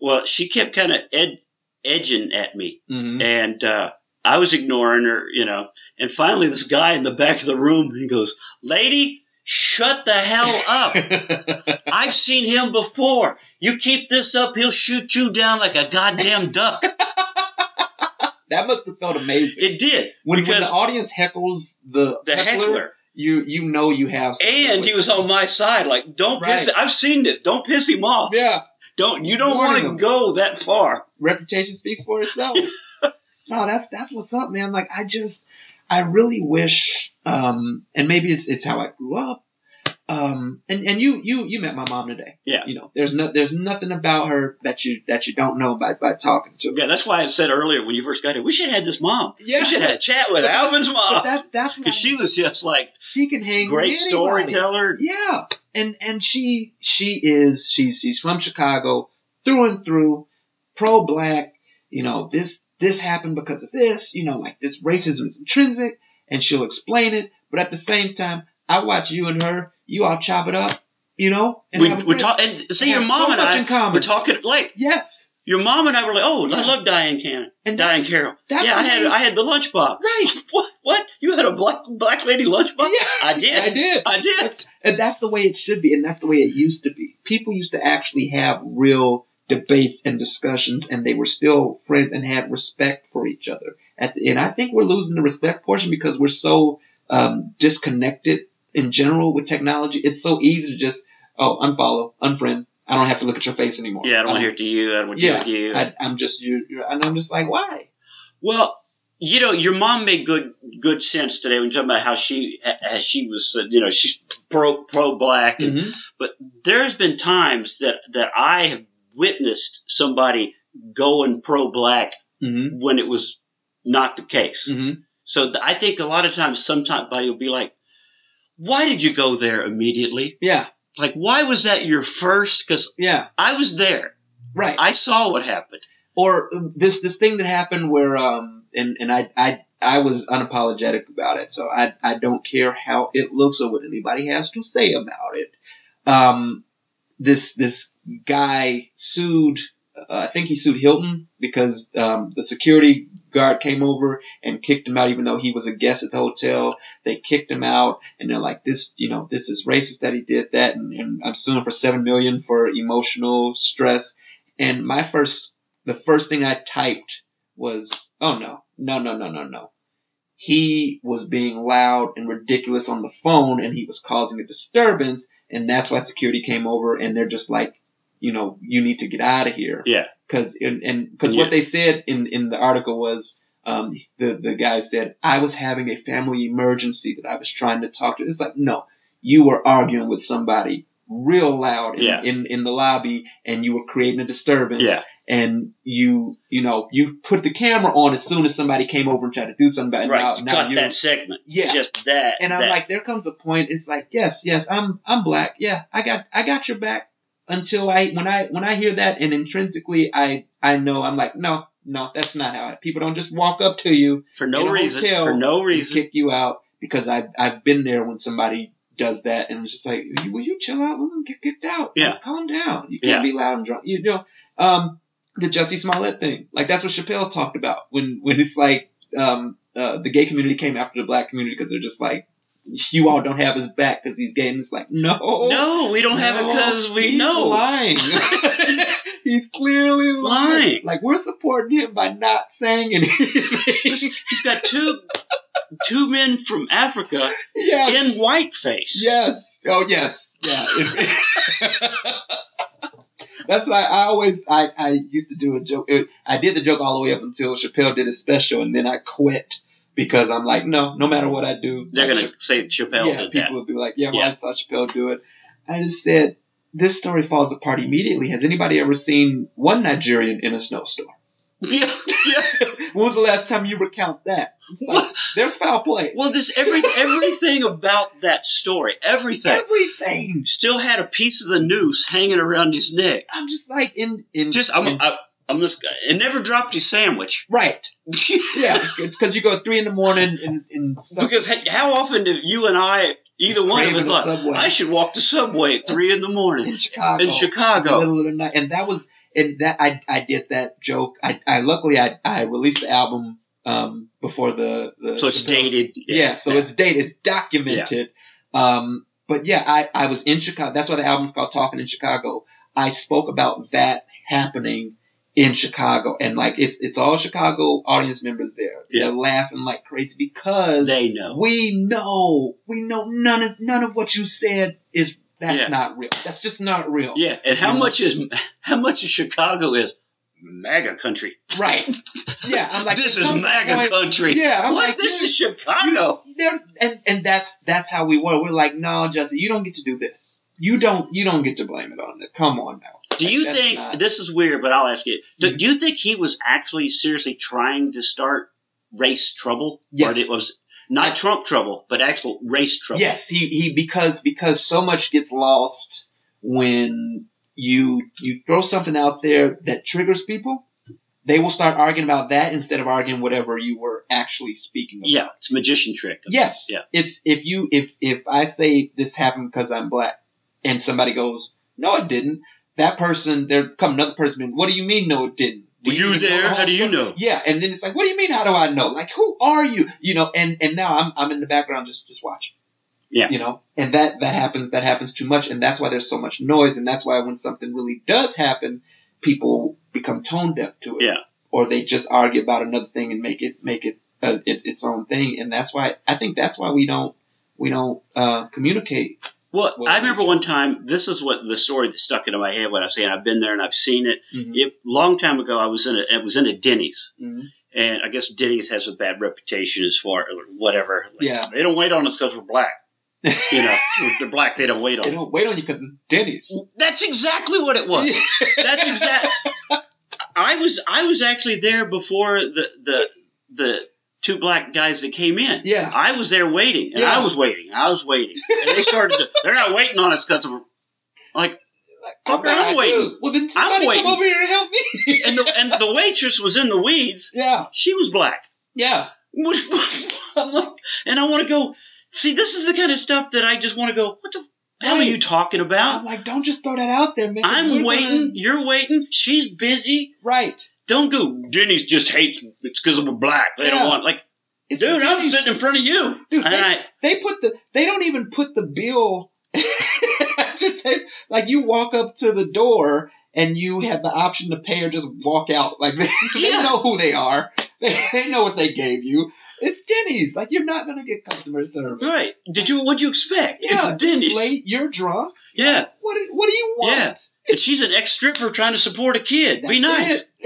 Well, she kept kind of ed- edging at me, hmm and uh, I was ignoring her, you know. And finally, this guy in the back of the room, he goes, "Lady, shut the hell up." [LAUGHS] I've seen him before. You keep this up, he'll shoot you down like a goddamn duck. [LAUGHS] that must have felt amazing. It did when, when the audience heckles the, the heckler, you you know you have. and he was on my side. Like, don't piss. I've seen this. Don't piss him off. Yeah, Don't you don't want to go that far. reputation speaks for itself. [LAUGHS] no, that's that's what's up, man. Like I just, I really wish, um, and maybe it's it's how I grew up. Um, and and you you you met my mom today. Yeah. You know, there's no there's nothing about her that you that you don't know by by talking to. her. Yeah, that's why I said earlier when you first got here, we should have had this mom. Yeah. We should have had a chat with Alvin's mom that's that's because she was just like she can hang great storyteller. Yeah, and and she she is she's she's from Chicago through and through, pro black. You know this this happened because of this. You know like this racism is intrinsic, and she'll explain it. But at the same time, I watch you and her. You all chop it up. You know, and We, have a we talk and see your mom so and I in common. were talking like Yes, your mom and I were like, oh, I love Diane Cannon, and Diahann Carroll. yeah, I had I had the lunchbox. right. [LAUGHS] What? What? You had a black black lady lunchbox? Yeah, I did. I did. I did. That's- and that's the way it should be, and that's the way it used to be. People used to actually have real debates and discussions, and they were still friends and had respect for each other. At the, and I think we're losing the respect portion because we're so um, disconnected in general with technology. It's so easy to just oh unfollow, unfriend. I don't have to look at your face anymore. Yeah, I don't want to hear to you. I don't want to Yeah, hear with you. I, I'm just you, and I'm just like, why? Well, you know, your mom made good good sense today when talking about how she as she was, uh, you know, she's pro pro black, and Mhm. but there's been times that that I have witnessed somebody going pro black Mhm. when it was not the case. Mhm. So th- I think a lot of times, sometimes somebody will be like, "Why did you go there immediately? Yeah. Like, why was that your first? Because Yeah. I was there. Right. I saw what happened. or this this thing that happened where um and and I I I was unapologetic about it, so I I don't care how it looks or what anybody has to say about it. Um, this this guy sued uh, I think he sued Hilton because um, the security guard came over and kicked him out, even though he was a guest at the hotel. They kicked him out, and they're like, "This, you know, this is racist that he did that," and, and I'm suing for seven million for emotional stress. And my first, the first thing I typed was, "Oh no, no, no, no, no, no." He was being loud and ridiculous on the phone, and he was causing a disturbance, and that's why security came over, and they're just like, you know, you need to get out of here. Yeah. Cause, and, and cause Yeah. what they said in, in the article was, um, the, the guy said, I was having a family emergency that I was trying to talk to. It's like, no, you were arguing with somebody real loud in, Yeah. in, in the lobby and you were creating a disturbance. Yeah. And you, you know, you put the camera on as soon as somebody came over and tried to do something about it. Right. Now, now Cut that segment. Yeah. Just that. and I'm that. like, there comes a point. It's like, yes, yes, I'm I'm black. Yeah, I got I got your back. Until I when I when I hear that and intrinsically I I know I'm like, no, no, that's not how it. People don't just walk up to you for no reason. For no reason. kick you out because I've I've been there when somebody does that and it's just like, will you chill out? We're gonna get kicked out. Yeah. Like, calm down. You can't Yeah. be loud and drunk. You know, um, the Jussie Smollett thing. Like that's what Chappelle talked about when when it's like um uh, the gay community came after the black community because they're just like you all don't have his back because he's gay and it's like no No, we don't have it because we know. he's lying [LAUGHS] he's clearly lying. Lying. like we're supporting him by not saying anything He's got two two men from Africa yes in whiteface. Yes. Oh, yes. Yeah. [LAUGHS] That's why I always I, I used to do a joke. I did the joke all the way up until Chappelle did a special, and then I quit because I'm like, no, no matter what I do, They're gonna say Chappelle yeah, people would be like, yeah, well, Yeah. I saw Chappelle do it. I just said this story falls apart immediately. Has anybody ever seen one Nigerian in a snowstorm? [LAUGHS] Yeah, yeah. [LAUGHS] When was the last time you recount that? Like, [LAUGHS] there's foul play. Well, just every everything about that story, everything, Everything. still had a piece of the noose hanging around his neck. I'm just like in in Just I'm in- I, I'm just it never dropped his sandwich. right. [LAUGHS] Yeah, because you go three in the morning and, and stuff. Because hey, how often do you and I, either one of us, thought Subway. I should walk the subway at three in the morning in Chicago, in Chicago? middle of the night, and that was and that I I did that joke. I, I luckily I I released the album um before the the So it's Chappelle's- dated. Yeah, so it's dated, it's documented. Yeah. Um, but yeah, I I was in Chicago. That's why the album's called Talking in Chicago. I spoke about that happening in Chicago, and like it's it's all Chicago audience members there. Yeah. They're laughing like crazy because they know. we know we know none of none of what you said is that's Yeah. not real. That's just not real. Yeah, and how You know? much is how much of Chicago is MAGA country? Right. Yeah. I'm like [LAUGHS] this is MAGA point- country. Yeah. I'm what? like this is Chicago. you- and and that's that's how we were. We're like, no, Jesse, you don't get to do this. You don't you don't get to blame it on it. Come on now. Do you that's think not- this is weird? But I'll ask you: do, Mhm. do you think he was actually seriously trying to start race trouble, Yes. or it was not I- Trump trouble, but actual race trouble? Yes, he, he because because so much gets lost when you you throw something out there that triggers people. They will start arguing about that instead of arguing whatever you were actually speaking about. Yeah, it's a magician trick. Yes. Yeah. It's if you if if I say this happened because I'm black, and somebody goes, no, it didn't. That person, there come another person. What do you mean? No, it didn't. Do Were you the there? How do you know? Yeah, and then it's like, what do you mean? How do I know? Like, who are you? You know, and and now I'm I'm in the background just just watching. Yeah. You know, and that that happens that happens too much, and that's why there's so much noise, and that's why when something really does happen, people become tone deaf to it. Yeah. Or they just argue about another thing and make it make it uh, its its own thing, and that's why I think that's why we don't we don't uh, communicate. Well, Well, I remember one time. This is what the story that stuck into my head when I was saying I've been there and I've seen it. Mhm. It long time ago. I was in a. It was in a Denny's, Mhm. and I guess Denny's has a bad reputation as far or whatever. Like, Yeah. they don't wait on us because we're black. You know, [LAUGHS] they're black. They don't wait on They don't wait on you because it's Denny's. That's exactly what it was. [LAUGHS] That's exactly. I was I was actually there before the the the two black guys that came in. Yeah. I was there waiting, and Yeah. I was waiting. I was waiting, and they started. To, they're not waiting on us because of like, Like, I'm waiting. Well, then somebody waiting. come over here and help me. and the and the waitress was in the weeds. yeah, She was black. yeah. I'm like, and I want to go. See, this is the kind of stuff that I just want to go. What the What are you talking about? I'm like, don't just throw that out there, man. I'm waiting. gonna- You're waiting. She's busy. right. Don't go. Denny's just hates. It's because we're black. They Yeah. don't want like. It's Dude, I'm sitting in front of you. Dude, and they- I, They put the. They don't even put the bill. at your table. like you walk up to the door and you have the option to pay or just walk out. Like [LAUGHS] they, they know who they are. They, they know what they gave you. It's Denny's. Like you're not gonna get customer service. right? Did you? What'd you expect? Yeah, it's Denny's. late. You're drunk. Yeah, What? do- What do you want? Yeah. and she's an ex stripper trying to support a kid. Be nice. [LAUGHS]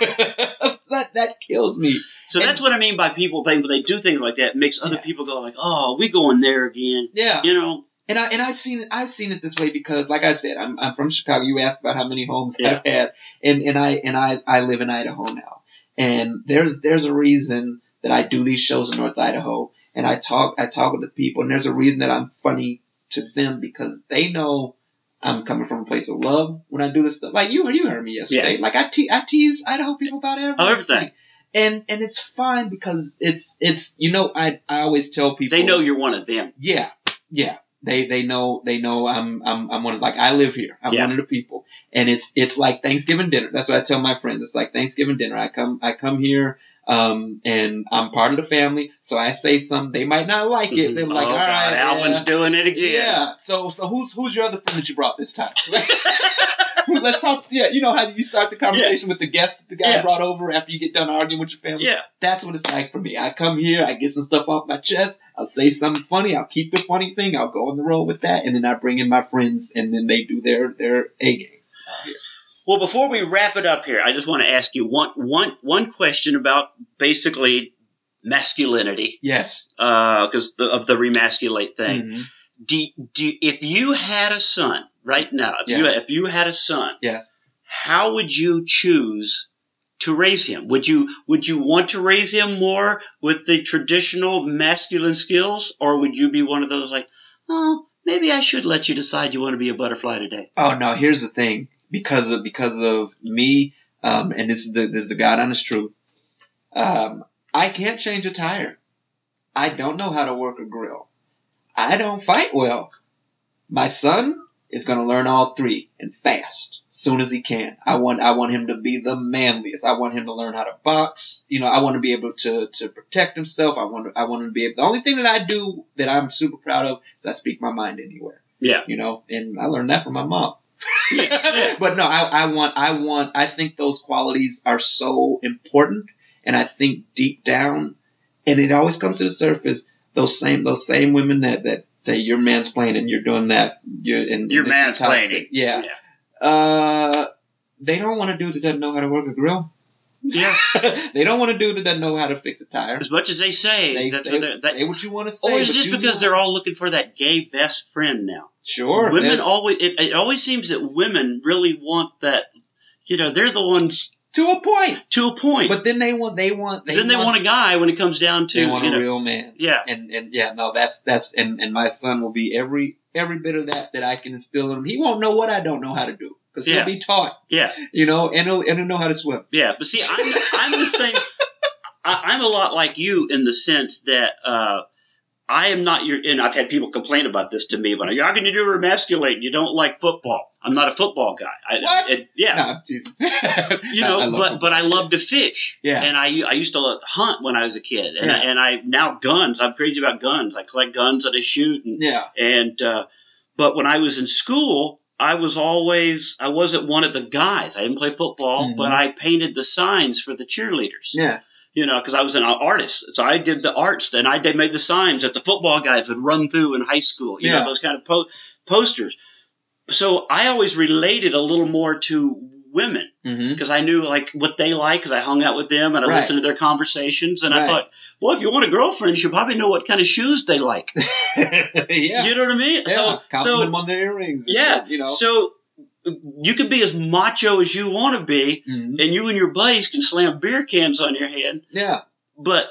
that that kills me. So And- that's what I mean by people think when they do things like that, makes other Yeah. people go like, "Oh, we going there again?" Yeah. You know? And I and I've seen it I've seen it this way because like I said, I'm I'm from Chicago. You asked about how many homes Yeah. I've had. And and I and I, I live in Idaho now. And there's there's a reason that I do these shows in North Idaho and I talk I talk with the people and there's a reason that I'm funny to them because they know I'm coming from a place of love when I do this stuff. Like you you heard me yesterday. Yeah. Like I te- I tease Idaho people about everything. Oh, everything. And and it's fine because it's it's you know I I always tell people They know you're one of them. yeah, yeah. They they know they know I'm I'm I'm one of like I live here. I'm Yeah. one of the people, and it's it's like Thanksgiving dinner. That's what I tell my friends. It's like Thanksgiving dinner. I come I come here, um, and I'm part of the family. So I say something they might not like it. They're like, oh, all God, right, Alvin's yeah. doing it again. Yeah. So so who's who's your other friend that you brought this time? [LAUGHS] Let's talk. Yeah, you know how you start the conversation with the guest that the guy Yeah. brought over after you get done arguing with your family. Yeah. That's what it's like for me. I come here, I get some stuff off my chest, I'll say something funny, I'll keep the funny thing, I'll go on the road with that, and then I bring in my friends, and then they do their their A game. Well, before we wrap it up here, I just want to ask you one one one question about basically masculinity, Yes. because of the remasculate thing. Mm-hmm. Do, do if you had a son right now, if you if you had a son, Yes. how would you choose to raise him? Would you would you want to raise him more with the traditional masculine skills, or would you be one of those like, oh, maybe I should let you decide you want to be a butterfly today? Oh no, here's the thing. Because of because of me, um, and this is the this is the God honest truth. Um, I can't change a tire. I don't know how to work a grill. I don't fight well. My son is gonna learn all three and fast, soon as he can. I want I want him to be the manliest. I want him to learn how to box. You know, I want to be able to to protect himself. I want I want him to be able. The only thing that I do that I'm super proud of is I speak my mind anywhere. Yeah. You know, and I learned that from my mom. Yeah. but no, I, I want, I want, I think those qualities are so important, and I think deep down, and it always comes to the surface. Those same, those same women that that say you're mansplaining, and you're doing that, you're and You're mansplaining. Yeah. Uh, they don't want to do that doesn't know how to work a grill. Yeah. [LAUGHS] they don't want to do that doesn't know how to fix a tire. As much as they say, They that's say, what that, say what you want to oh, say. or is this because they're all looking for that gay best friend now? sure women they're- always it, it always seems that women really want that. You know, they're the ones to a point, to a point. but then they want, they want, they then they want a guy when it comes down to they want you a know, real man. yeah, and and yeah, no, that's that's and and my son will be every every bit of that that I can instill in him. He won't know what I don't know how to do because Yeah. he'll be taught, yeah, you know, and he'll and he'll know how to swim. yeah. But see, I'm I'm the same. I, I'm a lot like you in the sense that uh, I am not your. And I've had people complain about this to me. When how can you do emasculate? You don't like football. I'm not a football guy. I, What? it- yeah. No, I'm teasing. [LAUGHS] you know, love but but I love to fish. Yeah. And I I used to hunt when I was a kid, and I, Yeah. and I now guns. I'm crazy about guns. I collect guns and I shoot, and yeah, and uh, but when I was in school, I was always I wasn't one of the guys. I didn't play football, Mhm. but I painted the signs for the cheerleaders. yeah, You know, because I was an artist, so I did the arts, and I did made the signs that the football guys would run through in high school. You Yeah. know, those kind of po- posters. So I always related a little more to women mm-hmm. because I knew like what they like because I hung out with them and I Right. listened to their conversations and I thought, well, if you want a girlfriend, you should probably know what kind of shoes they like. [LAUGHS] yeah, You know what I mean? yeah. So, Compliment so them on their earrings. yeah, you know. so you could be as macho as you want to be, Mhm. and you and your buddies can slam beer cans on your head, Yeah, but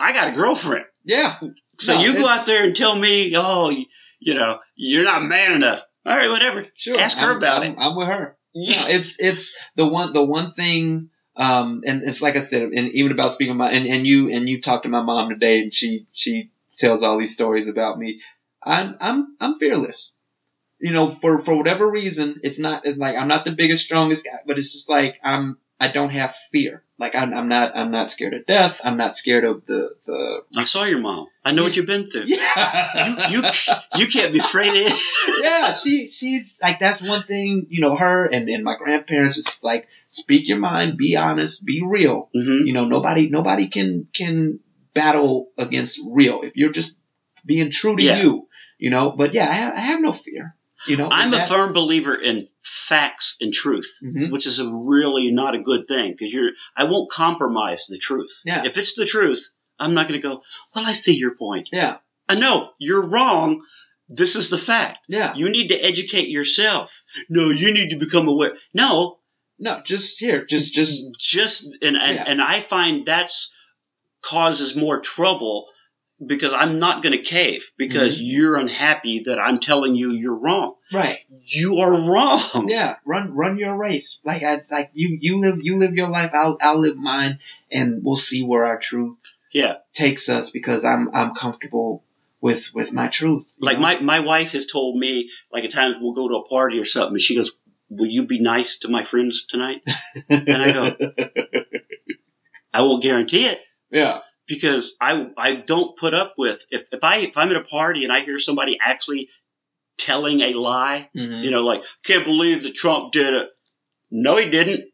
I got a girlfriend. yeah, So No, you go out there and tell me, oh, you, you know, you're not man enough. All right, whatever. sure. Ask her I'm- about I'm- it. I'm with her. Yeah. It's it's the one the one thing um and it's like I said and even about speaking my and, and you and you talked to my mom today and she she tells all these stories about me. I'm I'm I'm fearless. you know, for for whatever reason, it's not it's like I'm not the biggest, strongest guy, but it's just like I'm I don't have fear. Like I'm I'm not I'm not scared of death. I'm not scared of the the I saw your mom. I know what you've been through. [LAUGHS] yeah You you you can't be afraid of it. [LAUGHS] yeah, she she's like that's one thing, you know, her and, and my grandparents is like speak your mind, be honest, be real. hmm You know, nobody nobody can can battle against real if you're just being true to Yeah. you. You know, but yeah, I have, I have no fear. You know, I'm a that- firm believer in facts and truth, Mhm. which is a really not a good thing because you're. I won't compromise the truth. Yeah. If it's the truth, I'm not going to go. Well, I see your point. Yeah, I know you're wrong. This is the fact. yeah. You need to educate yourself. No, you need to become aware. No, No, just here, just just just and and, Yeah. and I find that's causes more trouble because I'm not going to cave because Mm-hmm. you're unhappy that I'm telling you you're wrong. right. You are wrong. [LAUGHS] Yeah, run run your race. Like I like you you live you live your life. I'll I'll live mine, and we'll see where our truth Yeah. takes us because I'm I'm comfortable with with my truth. Like know? my my wife has told me like at times we'll go to a party or something and she goes, "Will you be nice to my friends tonight?" [LAUGHS] and I go, "I will guarantee it." yeah, because I I don't put up with if, if I if I'm at a party and I hear somebody actually telling a lie, Mhm. you know, like can't believe that Trump did it. No, he didn't.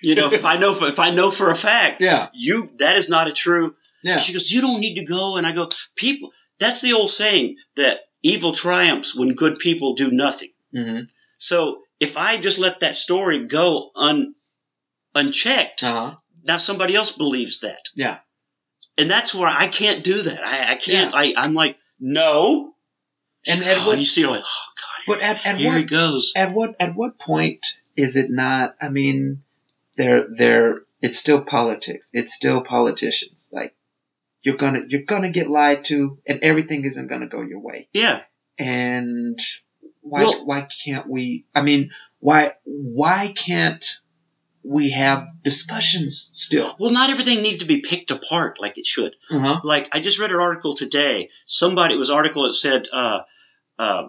You know, if I know for, if I know for a fact, [LAUGHS] yeah, you that is not a true. yeah, She goes, you don't need to go, and I go, people. That's the old saying that evil triumphs when good people do nothing. Mm-hmm. So if I just let that story go un unchecked, uh huh, now somebody else believes that. Yeah. And that's where I can't do that. I, I can't. I, I'm like, no. And at oh, [SIGHS] what- you see, you're like, oh god, but at at here what he goes. at what at what point is it not? I mean, they're they're it's still politics. It's still politicians. Like you're gonna you're gonna get lied to, and everything isn't gonna go your way. Yeah, and why Well- why can't we i mean why why can't we have discussions still well, not everything needs to be picked apart like it should. uh-huh Like I just read an article today. Somebody it was an article that said uh, uh,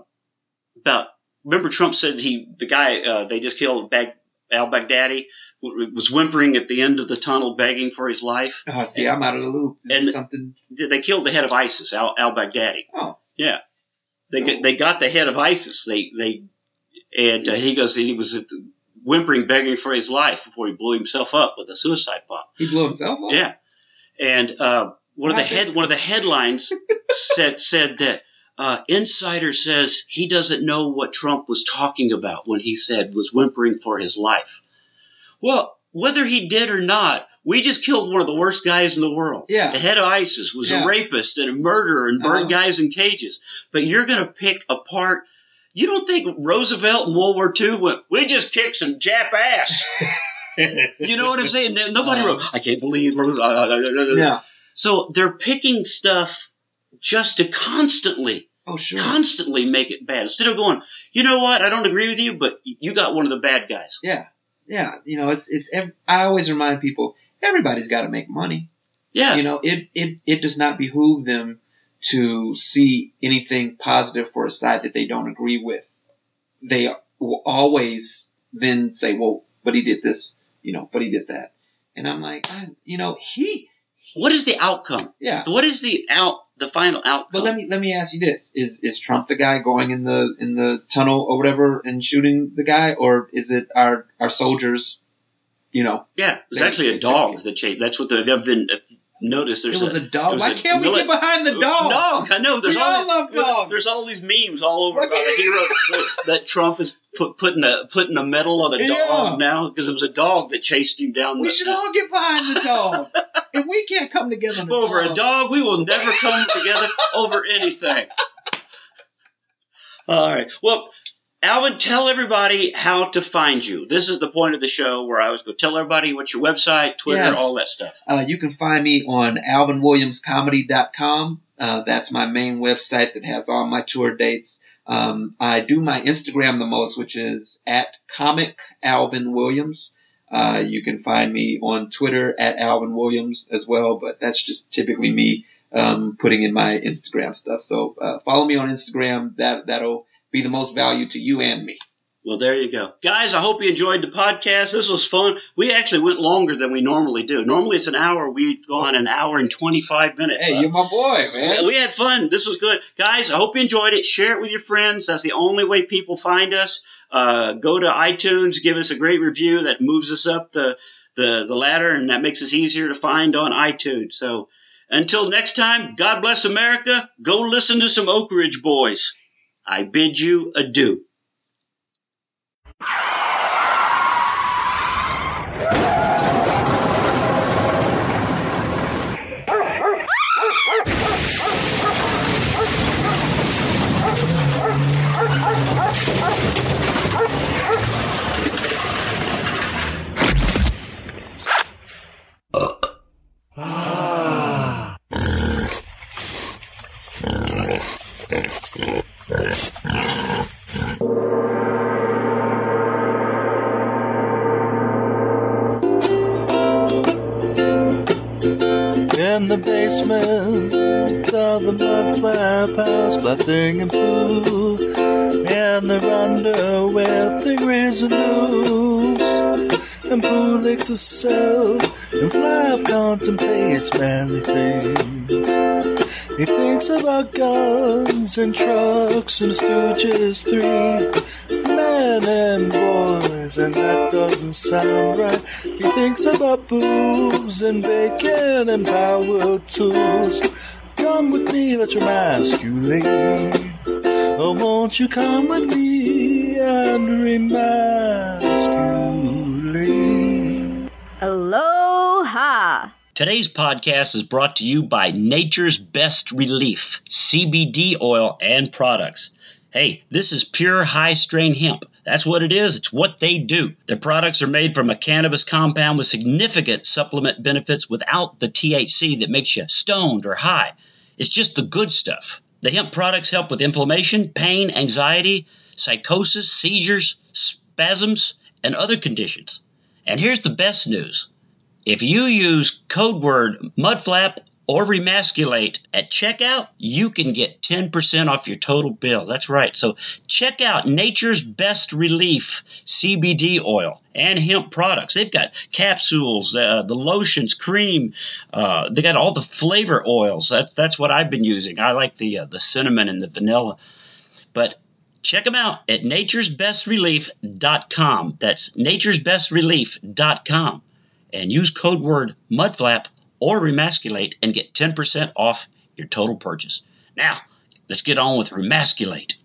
about. Remember, Trump said he the guy uh, they just killed Bag, Al Baghdadi was whimpering at the end of the tunnel begging for his life. oh see i'm out of the loop this And- something They killed the head of ISIS, Al, Al Baghdadi. oh Yeah, they got, they got the head of ISIS. They they and uh, he goes he was at the- whimpering, begging for his life before he blew himself up with a suicide bomb. he blew himself up Yeah, and uh, one of the head one of the headlines [LAUGHS] said said that. Uh, insider says he doesn't know what Trump was talking about when he said was whimpering for his life. Well, whether he did or not, we just killed one of the worst guys in the world. Yeah. The head of ISIS was Yeah. a rapist and a murderer and burned Uh-huh. guys in cages. But you're going to pick apart. You don't think Roosevelt in World War II went, we just kicked some Jap ass. [LAUGHS] you know what I'm saying? Nobody Uh-huh. wrote, I can't believe. Yeah. Uh, uh, uh, yeah So they're picking stuff just to constantly, oh sure constantly make it bad. Instead of going, you know what? I don't agree with you, but you got one of the bad guys. yeah yeah you know it's it's ev- i always remind people everybody's got to make money Yeah. you know it, it it does not behoove them to see anything positive for a side that they don't agree with they will always then say well but he did this you know but he did that and i'm like I, you know he What is the outcome? yeah What is the out the final outcome? but let me let me ask you this is is trump the guy going in the in the tunnel or whatever and shooting the guy or is it our our soldiers you know yeah, it was actually a dog that chased. That's what they've been noticed. There's it was a, dog was why a can't we get behind the dog Dog, I know. There's We all, all love these- dogs. There's all these memes all over about the hero [LAUGHS] that Trump is put, putting a putting a medal on a Yeah. dog now because it was a dog that chased him down. we the, should all get behind the dog [LAUGHS] if we can't come together over a dog. We will never come together over anything. [LAUGHS] All right. Well, Alvin, tell everybody how to find you. This is the point of the show where I always go tell everybody what's your website, Twitter, Yes. all that stuff. Uh, you can find me on alvinwilliamscomedy.com. Uh, that's my main website that has all my tour dates. Um, I do my Instagram the most, which is at comic Alvin Williams. Uh, you can find me on Twitter at Alvin Williams as well, but that's just typically me um, putting in my Instagram stuff. So uh, follow me on Instagram. That that'll be the most value to you and me. Well, there you go. Guys, I hope you enjoyed the podcast. This was fun. We actually went longer than we normally do. Normally it's an hour. We've gone an hour and 25 minutes. Hey, Uh, you're my boy, man. we had fun. This was good. Guys, I hope you enjoyed it. Share it with your friends. That's the only way people find us. Uh, go to iTunes, give us a great review. That moves us up the, the, the ladder and that makes us easier to find on iTunes. So until next time, God bless America. Go listen to some Oak Ridge boys. I bid you adieu. In the basement of the mud flap house, flooding and poo. And they're under with the grains and news. And Pooh licks herself, and Flap contemplates manly things. He thinks about guns and trucks and Stooges three. Men and boys, and that doesn't sound right. He thinks about boobs and bacon and power tools. Come with me, let's remasculate. Oh, won't you come with me and remasculate? Aloha! Today's podcast is brought to you by Nature's Best Relief, CBD oil and products. Hey, this is pure high strain hemp. That's what it is. It's what they do. Their products are made from a cannabis compound with significant supplement benefits without the THC that makes you stoned or high. It's just the good stuff. The hemp products help with inflammation, pain, anxiety, psychosis, seizures, spasms, and other conditions. And here's the best news. If you use code word mudflap or remasculate at checkout, you can get 10% off your total bill. That's right. So check out Nature's Best Relief CBD oil and hemp products. They've got capsules, uh, the lotions, cream. Uh, they got all the flavor oils. That's that's what I've been using. I like the uh, the cinnamon and the vanilla. But check them out at naturesbestrelief.com. That's naturesbestrelief.com and use code word mudflap or remasculate and get 10% off your total purchase. Now, let's get on with remasculate.